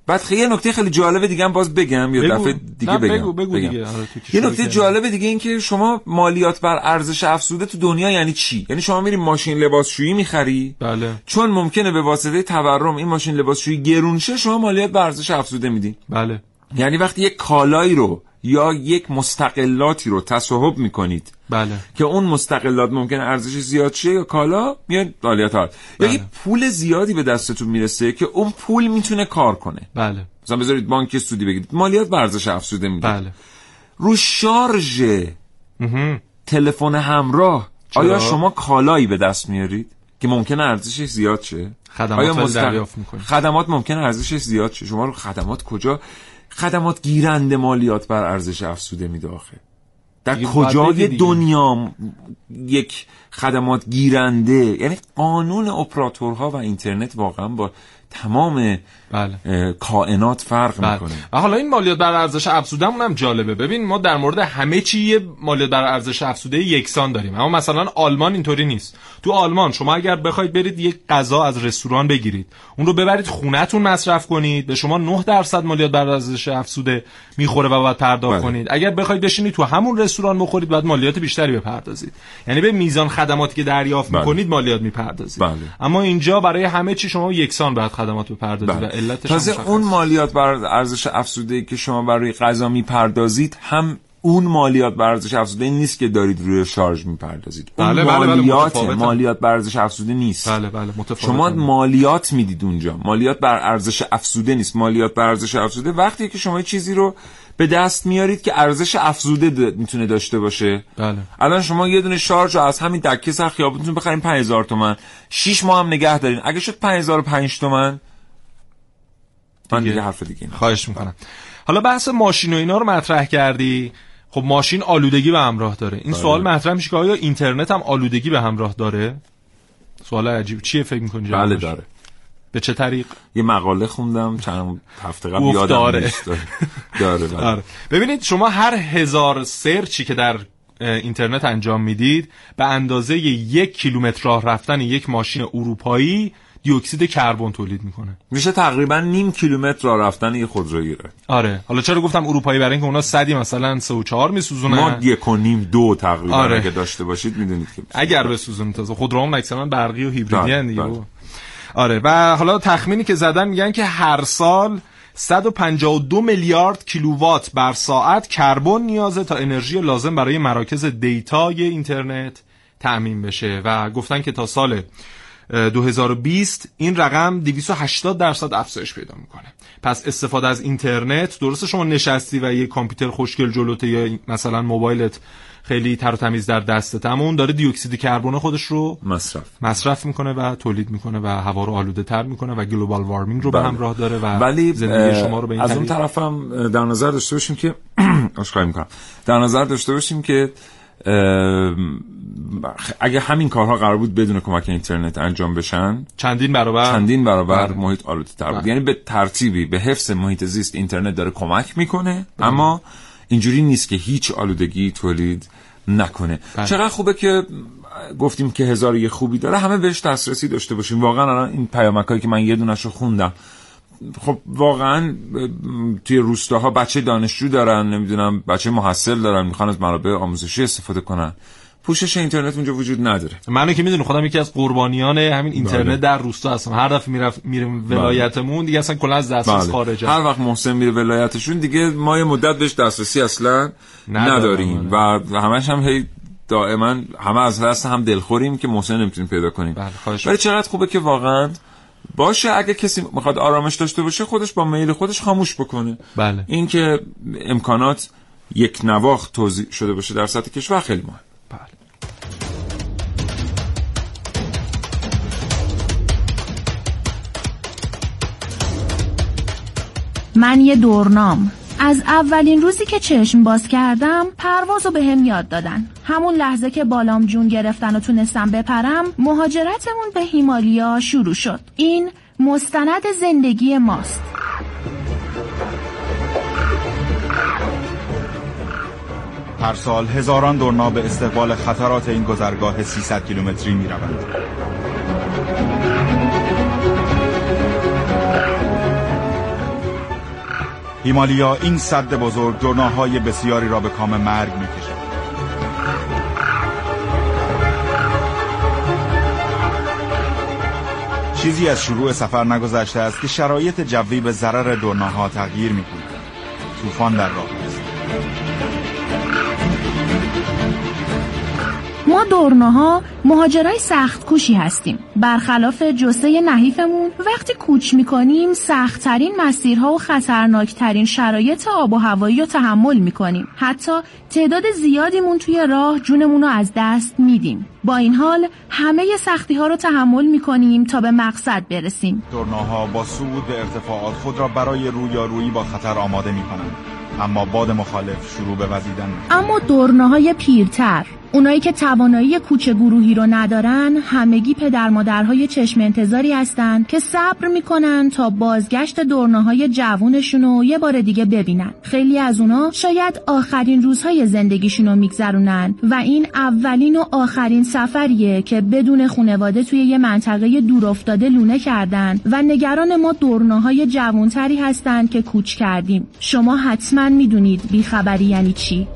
بعد خیلی نکته خیلی جالبه دیگه هم باز بگم یا دفعه دیگه بگم. بگو بگو بگم. دیگه. آره یه نکته جالبه دیگه این که شما مالیات بر ارزش افزوده تو دنیا یعنی چی؟ یعنی شما میری ماشین لباسشویی می‌خری؟ بله. چون ممکنه به واسطه تورم این ماشین لباسشویی گرون شه شما مالیات بر ارزش افزوده میدین بله. یعنی وقتی یک کالایی رو یا یک مستقلاتی رو تصاحب می‌کنید. بله. که اون مستقلات ممکن ارزش زیاد شه یا کالا میاد مالیات بله. یا یه پول زیادی به دستتون می‌رسه که اون پول می‌تونه کار کنه. بله. مثلا بذارید بانک سودی بگید مالیات بر ارزش افزوده میده. بله. رو شارژ. تلفن همراه چرا؟ آیا شما کالایی به دست میارید که ممکنه ارزشش زیاد شه؟ خدمات آیا مستق- دریافت می‌کنید؟ خدمات ممکنه ارزشش زیاد شه؟ شما رو خدمات کجا خدمات گیرنده مالیات بر ارزش افزوده میده آخه در کجای. دنیا یک خدمات گیرنده یعنی قانون اپراتورها و اینترنت واقعا با تمام بله کائنات فرق بله. می‌کنه و حالا این مالیات بر ارزش افزوده هم جالبه ببین ما در مورد همه چی مالیات بر ارزش افزوده یکسان داریم اما مثلا آلمان اینطوری نیست تو آلمان شما اگر بخواید برید یک غذا از رستوران بگیرید اون رو ببرید خونتون مصرف کنید به شما 9 درصد مالیات بر ارزش افزوده می‌خوره و باید پرداخت بله. کنید اگر بخواید بشینید تو همون رستوران بخورید باید مالیات بیشتری بپردازید یعنی به میزان خدماتی که دریافت بله. می‌کنید مالیات می‌پردازید بله. اما اینجا برای همه چی شما یکسان باید خدمات بپردازید و بله. علتش هم تازه. اون مالیات بر ارزش افزوده که شما برای غذا می‌پردازید هم اون مالیات بر ارزش افزوده نیست که دارید روی شارژ می‌پردازید اون بله، بله، بله، مالیات متفاوته. مالیات بر ارزش افزوده نیست بله بله متفاوت شما مالیات می‌دید اونجا مالیات بر ارزش افزوده نیست مالیات بر ارزش افزوده وقتی که شما چیزی رو به دست میارید که ارزش افزوده می‌تونه داشته باشه. بله. الان شما یه دونه شارژ از همین دکه سر خیابونتون بخرین 5000 تومن. 6 ماه هم نگه دارین. اگه شد 5005 تومن من دیگه حرف دیگه نه. خواهش می‌کنم. حالا بحث ماشین و اینا رو مطرح کردی. خب ماشین آلودگی به همراه داره. این بله. سوال مطرح میشه که آیا اینترنت هم آلودگی به همراه داره؟ سوال عجیب. چیه فکر می‌کنی بله داره. به چه طریق یه مقاله خوندم چند هفته قبل یادم داره. داره داره, [LAUGHS] بله. آره. ببینید شما هر هزار سرچی که در اینترنت انجام می‌دید به اندازه یک کیلومتر راه رفتن یک ماشین اروپایی دیوکسید کربن تولید می‌کنه میشه تقریبا نیم کیلومتر راه رفتن یه خودروگیره آره حالا چرا گفتم اروپایی برای اینکه اونا صدی مثلا 3 و 4 میسوزونن ما یک و نیم دو تقریبا آره. اگه داشته باشید می‌دونید که اگر بسوزون تازه خودروام اکثرا برقی و هیبریدی بله، دیگه بله. آره. و حالا تخمینی که زدن میگن که هر سال 152 میلیارد کیلووات بر ساعت کربن نیازه تا انرژی لازم برای مراکز data ی اینترنت تأمین بشه. و گفتن که تا سال اه، 2020 این رقم 280 درصد افزایش پیدا می‌کنه. پس استفاده از اینترنت درسته شما نشستی و یه کامپیوتر خوشگل جلوته یا مثلا موبایلت خیلی تر و تمیز در دستت اما اون داره دیوکسید کربن خودش رو مصرف مصرف می‌کنه و تولید می‌کنه و هوا رو آلوده تر می‌کنه و global warming رو به بله. همراه داره و ولی زندگی شما رو به این از اون طرفم در نظر داشته باشیم که [CLEARS THROAT] عذرخواهی می‌کنم در نظر داشته باشیم که اگه همین کارها قرار بود بدون کمک اینترنت انجام بشن چندین برابر چندین برابر بله. محیط آلوده تر بود بله. یعنی به ترتیبی به حفظ محیط زیست اینترنت داره کمک می‌کنه اما اینجوری نیست که هیچ آلودگی تولید نکنه. بله. چقدر خوبه که گفتیم که هزار یه خوبی داره. همه بهش دسترسی داشته باشیم. واقعا الان این پیامکایی که من یه دونش رو خوندم. خب واقعا توی روستاها بچه دانشجو دارن نمی‌دونم بچه محصل دارن می‌خوان از منابع آموزشی استفاده کنن. پوشش اینترنت اونجا وجود نداره. منو که می‌دونی خودم یکی از قربانیان همین اینترنت بله. در روستا هستم. هر دفعه می‌رفت میریم ولایتمون دیگه اصلا کلا از دسترس بله. خارجه. هر وقت محسن میره ولایتشون دیگه ما یه مدت بهش دسترسی اصلا نداریم. و همش هم هی دائما همه از دست هم دلخوریم که محسن نمی‌تونیم پیدا کنیم. بله ولی چقدر خوبه که واقعا باشه اگه کسی می‌خواد آرامش داشته باشه خودش با میل خودش خاموش بکنه. بله. این که امکانات یک نواخت توضیح شده باشه در سطح کشور خیلی مهم من یه دورنام. از اولین روزی که چشم باز کردم پرواز رو به هم یاد دادن. همون لحظه که بالام جون گرفتن و تونستم بپرم مهاجرتمون به هیمالیا شروع شد. این مستند زندگی ماست. هر سال هزاران دورنا به استقبال خطرات این گذرگاه 300 کیلومتری می روند. هیمالیا این صد بزرگ دورناهای بسیاری را به کام مرگ می کشد. چیزی از شروع سفر نگذشته است که شرایط جوی به ضرر دورناها تغییر می کند. طوفان در راه است. ما دورناها مهاجرای سخت کوشی هستیم. برخلاف جسه نحیفمون وقتی کوچ می‌کنیم سختترین مسیرها و خطرناکترین شرایط آب و هوایی رو تحمل می‌کنیم. حتی تعداد زیادیمون توی راه جونمون رو از دست میدیم. با این حال همه سختی ها رو تحمل می‌کنیم تا به مقصد برسیم. تورناها با صعود به ارتفاعات خود را برای رویارویی با خطر آماده می کنند اما باد مخالف شروع به وزیدن اما دورناهای پیرتر اونایی که توانایی کوچه گروهی رو ندارن همگی پدر مادرهای چشم انتظاری هستن که صبر می‌کنن تا بازگشت دورناهای جوونشون رو یه بار دیگه ببینن. خیلی از اونا شاید آخرین روزهای زندگیشون رو میگذرونن و این اولین و آخرین سفریه که بدون خونواده توی یه منطقه دور افتاده لونه کردن و نگران ما دورناهای جوونتری هستن که کوچ کردیم. شما حتما می‌دونید بیخبری یعنی چی.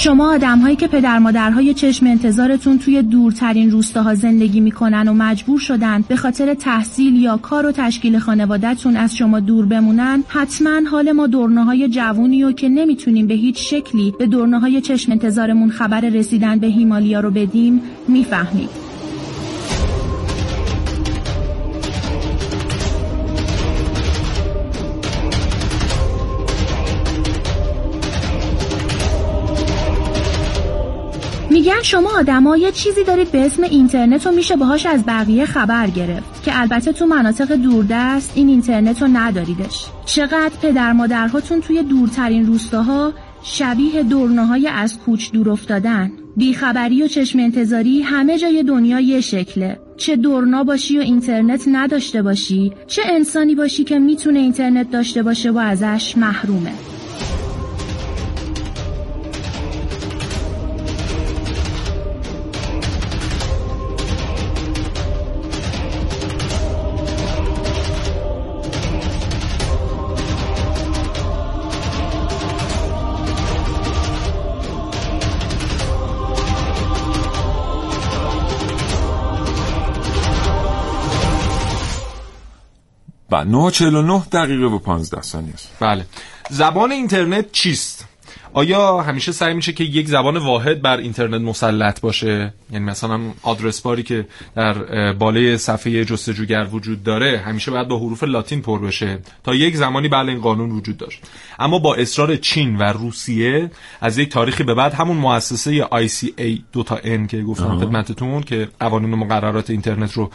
شما آدمهایی که پدر مادرهای چشم انتظارتون توی دورترین روستاها زندگی می‌کنن و مجبور شدن به خاطر تحصیل یا کار و تشکیل خانوادهتون از شما دور بمونن حتما حال ما دورناهای جوونی و که نمی‌تونیم به هیچ شکلی به دورناهای چشم انتظارمون خبر رسیدن به هیمالیا رو بدیم می‌فهمید. شما آدما یه چیزی دارید به اسم اینترنت و میشه باهاش از بقیه خبر گرفت که البته تو مناطق دوردست این اینترنت رو نداریدش. چقدر پدر مادرهاتون توی دورترین روستاها شبیه دورناهای از کوچ دور افتادن. بیخبری و چشم انتظاری همه جای دنیا یه شکله. چه دورنا باشی و اینترنت نداشته باشی چه انسانی باشی که می‌تونه اینترنت داشته باشه و ازش محرومه. و 949 دقیقه و 15 ثانیه است. بله. زبان اینترنت چیست؟ آیا همیشه سعی میشه که یک زبان واحد بر اینترنت مسلط باشه؟ یعنی مثلا آدرس باری که در بالای صفحه جستجوگر وجود داره همیشه باید با حروف لاتین پر بشه تا یک زمانی بله این قانون وجود داشت. اما با اصرار چین و روسیه از یک تاریخی به بعد همون مؤسسه ICA دو تا N که گفتم خدمتتون که قوانین و مقررات اینترنت رو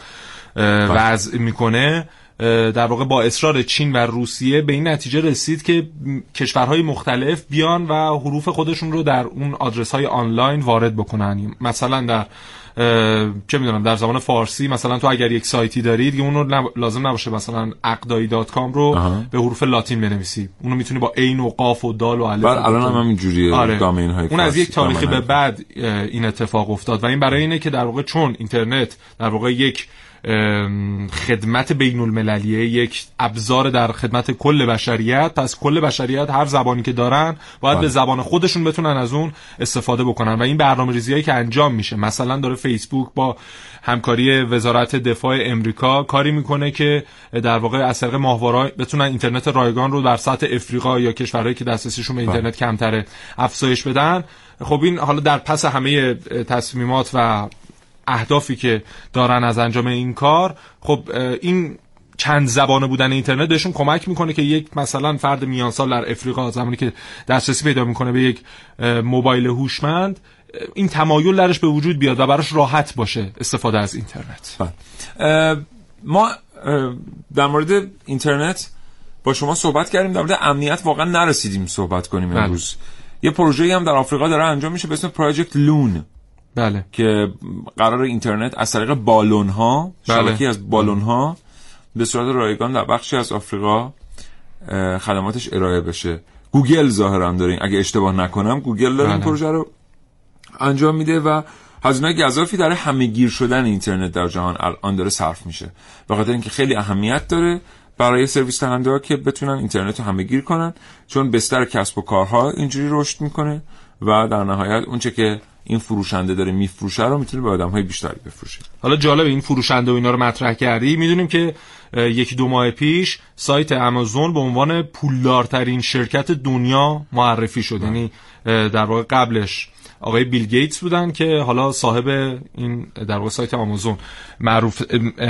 وضع می‌کنه در واقع با اصرار چین و روسیه به این نتیجه رسید که کشورهای مختلف بیان و حروف خودشون رو در اون آدرس های آنلاین وارد بکنن. مثلا در چه می‌دونم در زبان فارسی مثلا تو اگر یک سایتی دارید که اون لازم نباشه مثلا اقدایی dot com رو به حروف لاتین بنویسی. اونو می‌تونی با عین و قاف و دال و الف بله الان هم همینجوریه آره. domain های اون از یک تاریخی به بعد این اتفاق افتاد. و این برای اینه که در واقع چون اینترنت در واقع یک خدمت بین المللیه یک ابزار در خدمت کل بشریت. پس کل بشریت هر زبانی که دارن باید به زبان خودشون بتونن از اون استفاده بکنن. و این برنامه ریزی هایی که انجام میشه. مثلا داره فیسبوک با همکاری وزارت دفاع امریکا کاری می‌کنه که در واقع از طریق ماهواره بتونن اینترنت رایگان رو در سطح افریقا یا کشورهایی که دسترسیشون به اینترنت کمتره افزایش بدن. خب این حالا در پس همه تصمیمات و اهدافی که دارن از انجام این کار خب این چند زبانه بودن اینترنت بهشون کمک می‌کنه که یک مثلا فرد میان سال در افریقا زمانی که دسترسی پیدا می‌کنه به یک موبایل هوشمند این تمایل درش به وجود بیاد و براش راحت باشه استفاده از اینترنت. ما در مورد اینترنت با شما صحبت کردیم در مورد امنیت واقعا نرسیدیم صحبت کنیم امروز. یه پروژه‌ای هم در آفریقا داره انجام میشه به اسم Project Loon بله که قرار اینترنت از طریق بالون ها بله. شبکه از بالون ها به صورت رایگان در بخشی از آفریقا خدماتش ارائه بشه گوگل ظاهرا داره اگه اشتباه نکنم گوگل داره این بله. پروژه رو انجام میده و هزینه گزافی داره همه گیر شدن اینترنت در جهان الان داره صرف میشه به خاطر اینکه خیلی اهمیت داره برای سرویس دهنده ها که بتونن اینترنت رو همه گیر کنن چون بستر کسب و کارها اینجوری رشد می‌کنه و در نهایت اونچه که این فروشنده داره میفروشه رو می‌تونه به آدم های بیشتری بفروشه. حالا جالب این فروشنده و اینا رو مطرح کردی. می‌دونیم که یکی دو ماه پیش سایت امازون به عنوان پولدارترین شرکت دنیا معرفی شد. یعنی در واقع قبلش آقای بیل گیتس بودن که حالا صاحب این در واقع سایت آمازون معروف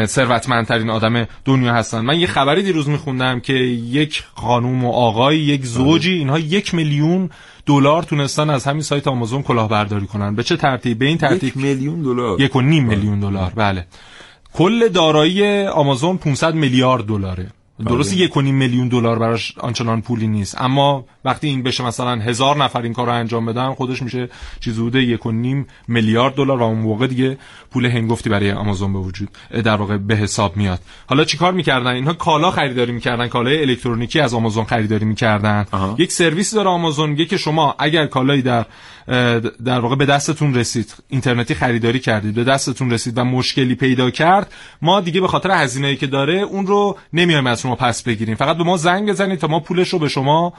ثروتمندترین آدم دنیا هستن. من یه خبری دیروز میخوندم که یک خانوم و آقای یک زوجی اینها یک میلیون دلار تونستن از همین سایت آمازون کلاهبرداری کنن. به چه ترتیب؟ به این ترتیب یک میلیون دلار. یک و نیم میلیون دلار. بله. کل دارایی آمازون 500 میلیارد دلاره. درست یک میلیون دلار براش آنچنان پولی نیست. اما وقتی این بشه مثلا هزار نفر این کار رو انجام بدن خودش میشه چیز حدود یک و نیم میلیارد دلار. و اون موقع دیگه پول هنگفتی برای آمازون به وجود در واقع به حساب میاد. حالا چیکار می‌کردن؟ اینها کالا خریداری می‌کردن کالای الکترونیکی از آمازون خریداری می‌کردن. یک سرویس داره آمازون میگه که شما اگر کالایی در در واقع به دستتون رسید. اینترنتی خریداری کردید. به دستتون رسید و مشکلی پیدا کرد. ما دیگه به خاطر هزینه‌ای که داره اون رو نمیایم از شما پس بگیریم. فقط به ما زنگ بزنید تا ما پولش رو به شما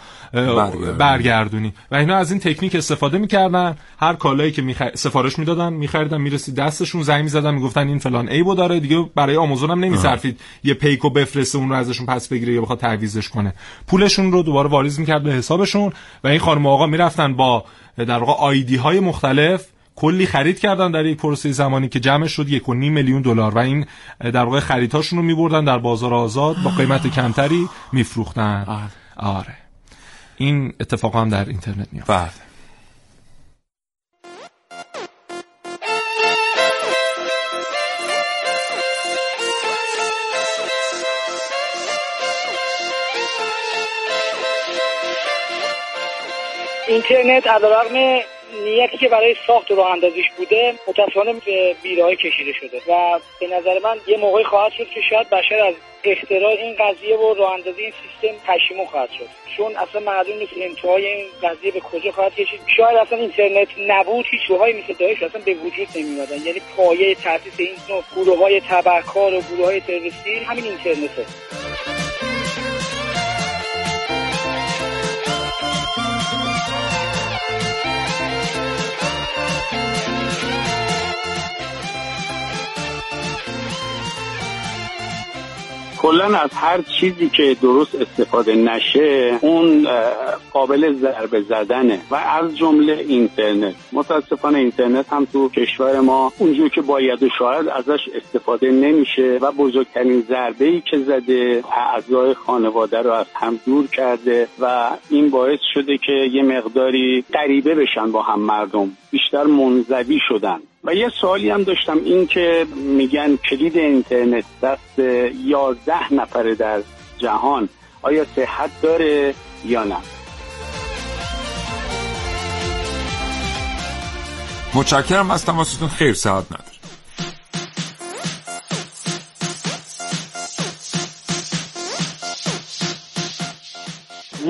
برگردونیم. و اینا از این تکنیک استفاده می‌کردن. هر کالایی که میخ... سفارش می‌دادن میخریدن می‌رسید دستشون زنگ می‌زدن می‌گفتن این فلان ایبو داره. دیگه برای آمازون هم نمیصرفید یه پیکو بفرسته اون رو ازشون پس بگیره یا بخواد تعویضش کنه. پولشون رو دوباره واریز می‌کرد به حسابشون و این خانم آقا می‌رفتن با در واقع آیدی های مختلف کلی خرید کردن در یک پروسه زمانی که جمع شد یک و نیم میلیون دلار و این در واقع خریدهاشون رو میبردن در بازار آزاد با قیمت کمتری میفروختن. آره. این اتفاق هم در اینترنت میفته اینترنت علیرغم نیتی که برای ساخت راه اندازیش بوده متاسفانه به بیراهی کشیده شده و به نظر من یه موقعی خواهد شد که شاید بشر از اختراع این قضیه و راه اندازی این سیستم پشیمون خواهد شد. چون اصلا معلوم نیست انتهای این قضیه به کجا خواهد کشید. شاید اصلا اینترنت نبود هیچ روحایی مثل داعش اصلا به وجود نمیومدن یعنی پایه تاسیس این نوع گروه های تبهکار و گروه های تروریستی همین اینترنته. کلا از هر چیزی که درست استفاده نشه اون قابل ضربه زدنه. و از جمله اینترنت. متاسفانه اینترنت هم تو کشور ما اونجور که باید و شاید ازش استفاده نمیشه و بزرگترین ضربه ای که زده اعضای خانواده رو از هم دور کرده و این باعث شده که یه مقداری غریبه بشن با هم مردم. بیشتر منزوی شدن. و یه سوالی هم داشتم این که میگن کلید اینترنت دست یازده نفره در جهان آیا صحت داره یا نه؟ متشکرم از تماستون خیر ساعت نداره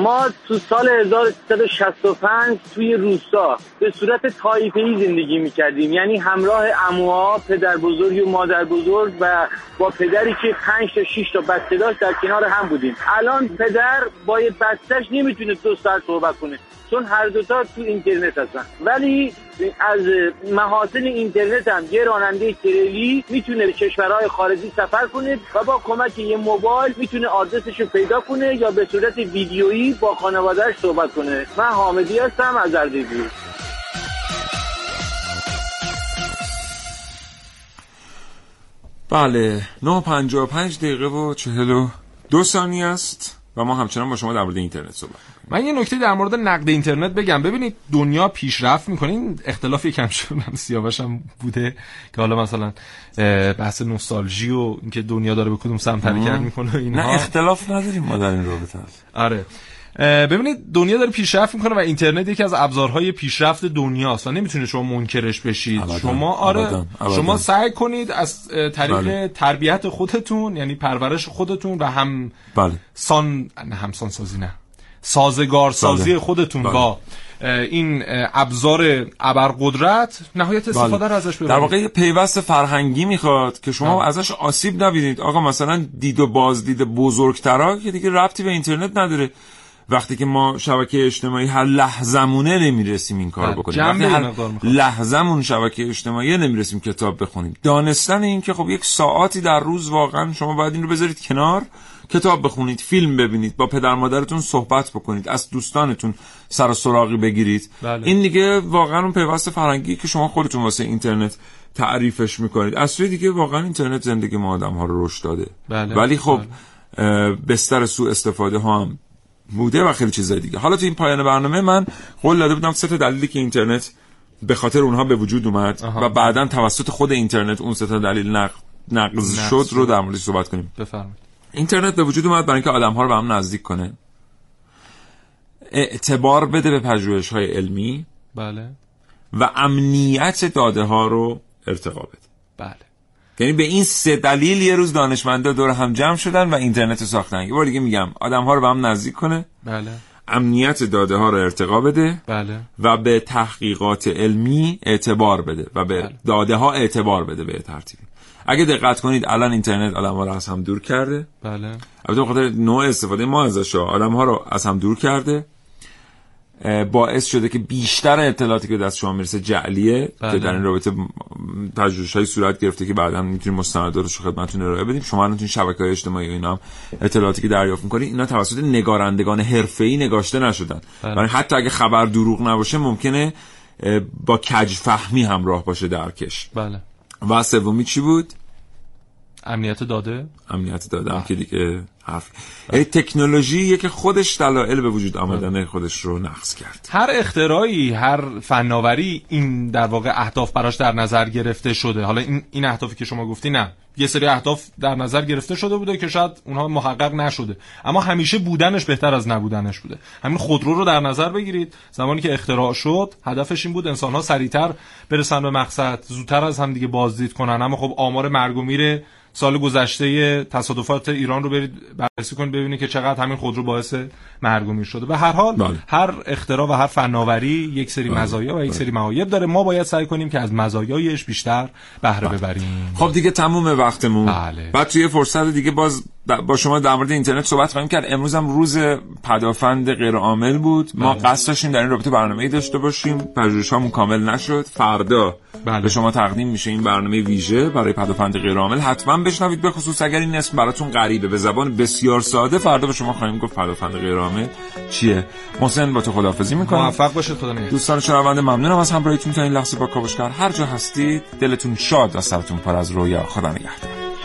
ما تو سال 1365 توی روستا به صورت تایپه‌ای زندگی می‌کردیم. یعنی همراه اموها پدر بزرگ و مادر بزرگ و با پدری که 5 تا 6 تا بچه داشت در کنار هم بودیم. الان پدر با یه بچهش نمی‌تونه دو ساعت صحبت کنه. چون هر دوتا تو اینترنت هستن. ولی از محاسن اینترنت هم یه راننده تریلی می‌تونه به کشورهای خارجی سفر کنه و با کمک یه موبایل می‌تونه آدرسش رو پیدا کنه یا به صورت ویدیویی با خانوادهش صحبت کنه. من حامدی هستم از اردبیل بله 9.55 دقیقه و 42 ثانیه است و ما همچنان با شما در مورد اینترنت صحبت من یه نکته در مورد نقد اینترنت بگم. ببینید دنیا پیشرفت می‌کنه. این اختلاف یکم شد. من سیاوش هم بوده که حالا مثلا بحث نوستالژی و اینکه دنیا داره به کدوم سمت حرکت می‌کنه و اینها. نه اختلاف نداریم ما در این رابطه. آره. ببینید دنیا داره پیشرفت می‌کنه و اینترنت یکی از ابزارهای پیشرفت دنیاست و نمی‌تونه شما منکرش بشید. ابداً، شما آره ابداً، ابداً. شما سعی کنید از طریق بله. تربیت خودتون یعنی پرورش خودتون و هم بله. سان نه همسان سازی نه. سازگار سازی بله. خودتون بله. با این ابزار ابرقدرت نهایت استفاده بله. رو ازش در ببرید واقع یه پیوست فرهنگی می‌خواد که شما بله. ازش آسیب نبینید آقا مثلا دید و بازدید بزرگترا که دیگه ربطی به اینترنت نداره وقتی که ما شبکه اجتماعی هر لحظمونه نمی‌رسیم این کار بله. بکنیم وقتی هر. لحظمون شبکه اجتماعی نمی‌رسیم کتاب بخونیم دانستن این که خب یک ساعتی در روز واقعا شما باید این رو بذارید کنار کتاب بخونید فیلم ببینید با پدر مادرتون صحبت بکنید از دوستانتون سر و سراغی بگیرید بله. این دیگه واقعا اون پیوست فرهنگی که شما خودتون واسه اینترنت تعریفش می‌کنید از سوی دیگه واقعا اینترنت زندگی ما آدم ها رو رشد داده بله. ولی خب اه، بستر سوء استفاده ها هم بوده و خیلی چیزای دیگه حالا تو این پایان برنامه من قول داده بودم سه تا دلیلی که اینترنت به خاطر اونها به وجود اومد آها. و بعدا توسط خود اینترنت اون سه تا دلیل نق... نقض نقض شد رو. در موردش صحبت کنیم بفرمایید اینترنت به وجود اومد برای اینکه آدم ها رو به هم نزدیک کنه. اعتبار بده به پژوهش های علمی. بله. و امنیت داده ها رو ارتقا بده. بله. یعنی به این سه دلیل یه روز دانشمندا دور هم جمع شدن و اینترنت رو ساختن. یه بار دیگه میگم آدم ها رو به هم نزدیک کنه. بله. امنیت داده ها رو ارتقا بده. بله. و به تحقیقات علمی اعتبار بده و به داده ها اعتبار بده به ترتیبی اگه دقت کنید الان اینترنت آدم ها رو از هم دور کرده. بله. البته بخاطر نوع استفاده ما ازش آدم ها رو از هم دور کرده. باعث شده که بیشتر اطلاعاتی که دست شما می‌رسه جعلیه بله. که در این رابطه پژوهش های صورت گرفته که بعدا می‌تونیم مستنداتش رو خدمتتون ارائه بدیم شما الان تو شبکه های اجتماعی و اینا هم اطلاعاتی که دریافت می‌کنید اینا توسط نگارندگان حرفه‌ای نگاشته نشدن. بله. برای حتی اگه خبر دروغ نباشه ممکنه با کج فهمی همراه باشه درکش بله. و سومی چی بود؟ امنیت داده. امنیت دادم که دیگه حرف. تکنولوژی که خودش دلایل به وجود آمدن خودش رو نقض کرد. هر اختراعی هر فناوری این در واقع اهداف براش در نظر گرفته شده. حالا این این اهدافی که شما گفتی نه. یه سری اهداف در نظر گرفته شده بوده که شاید اونها محقق نشده. اما همیشه بودنش بهتر از نبودنش بوده. همین خودرو رو در نظر بگیرید. زمانی که اختراع شد هدفش این بود انسان ها سریعتر برسن به مقصد زودتر از هم دیگه بازدید کنن. اما خب آمار مرگ و میر سال گذشته تصادفات ایران رو برید بررسی کنید ببینید که چقدر همین خودرو باعث مرگ شده. به هر حال بله. هر اختراع و هر فناوری یک سری مزایا و یک سری معایب داره. ما باید سعی کنیم که از مزایایش بیشتر بهره ببریم. خب دیگه تموم وقتمون بله. بعد توی فرصت دیگه باز با شما در مورد اینترنت صحبت خواهیم کرد. امروز هم روز پدافند غیر عامل بود. ما بله. قصد داشتیم در این رابطه برنامه داشته باشیم. پژوهش‌هامون کامل نشد. فردا بله. به شما تقدیم میشه این برنامه ویژه برای پدافند غیر عامل حتما بشنوید به خصوص اگر این اسم براتون غریبه. به زبان بسیار ساده. فردا به شما خواهیم گفت پدافند غیر عامل چیه. محسن با تو خداحافظی می‌کنم. موفق باشید خدا نگهدار. دوستان شنونده ممنونم از همراهیتون تا این لحظه با کاوشگر. هر جا هستید دلتون شاد و سرتون پر از رویا. خدا نگهدار.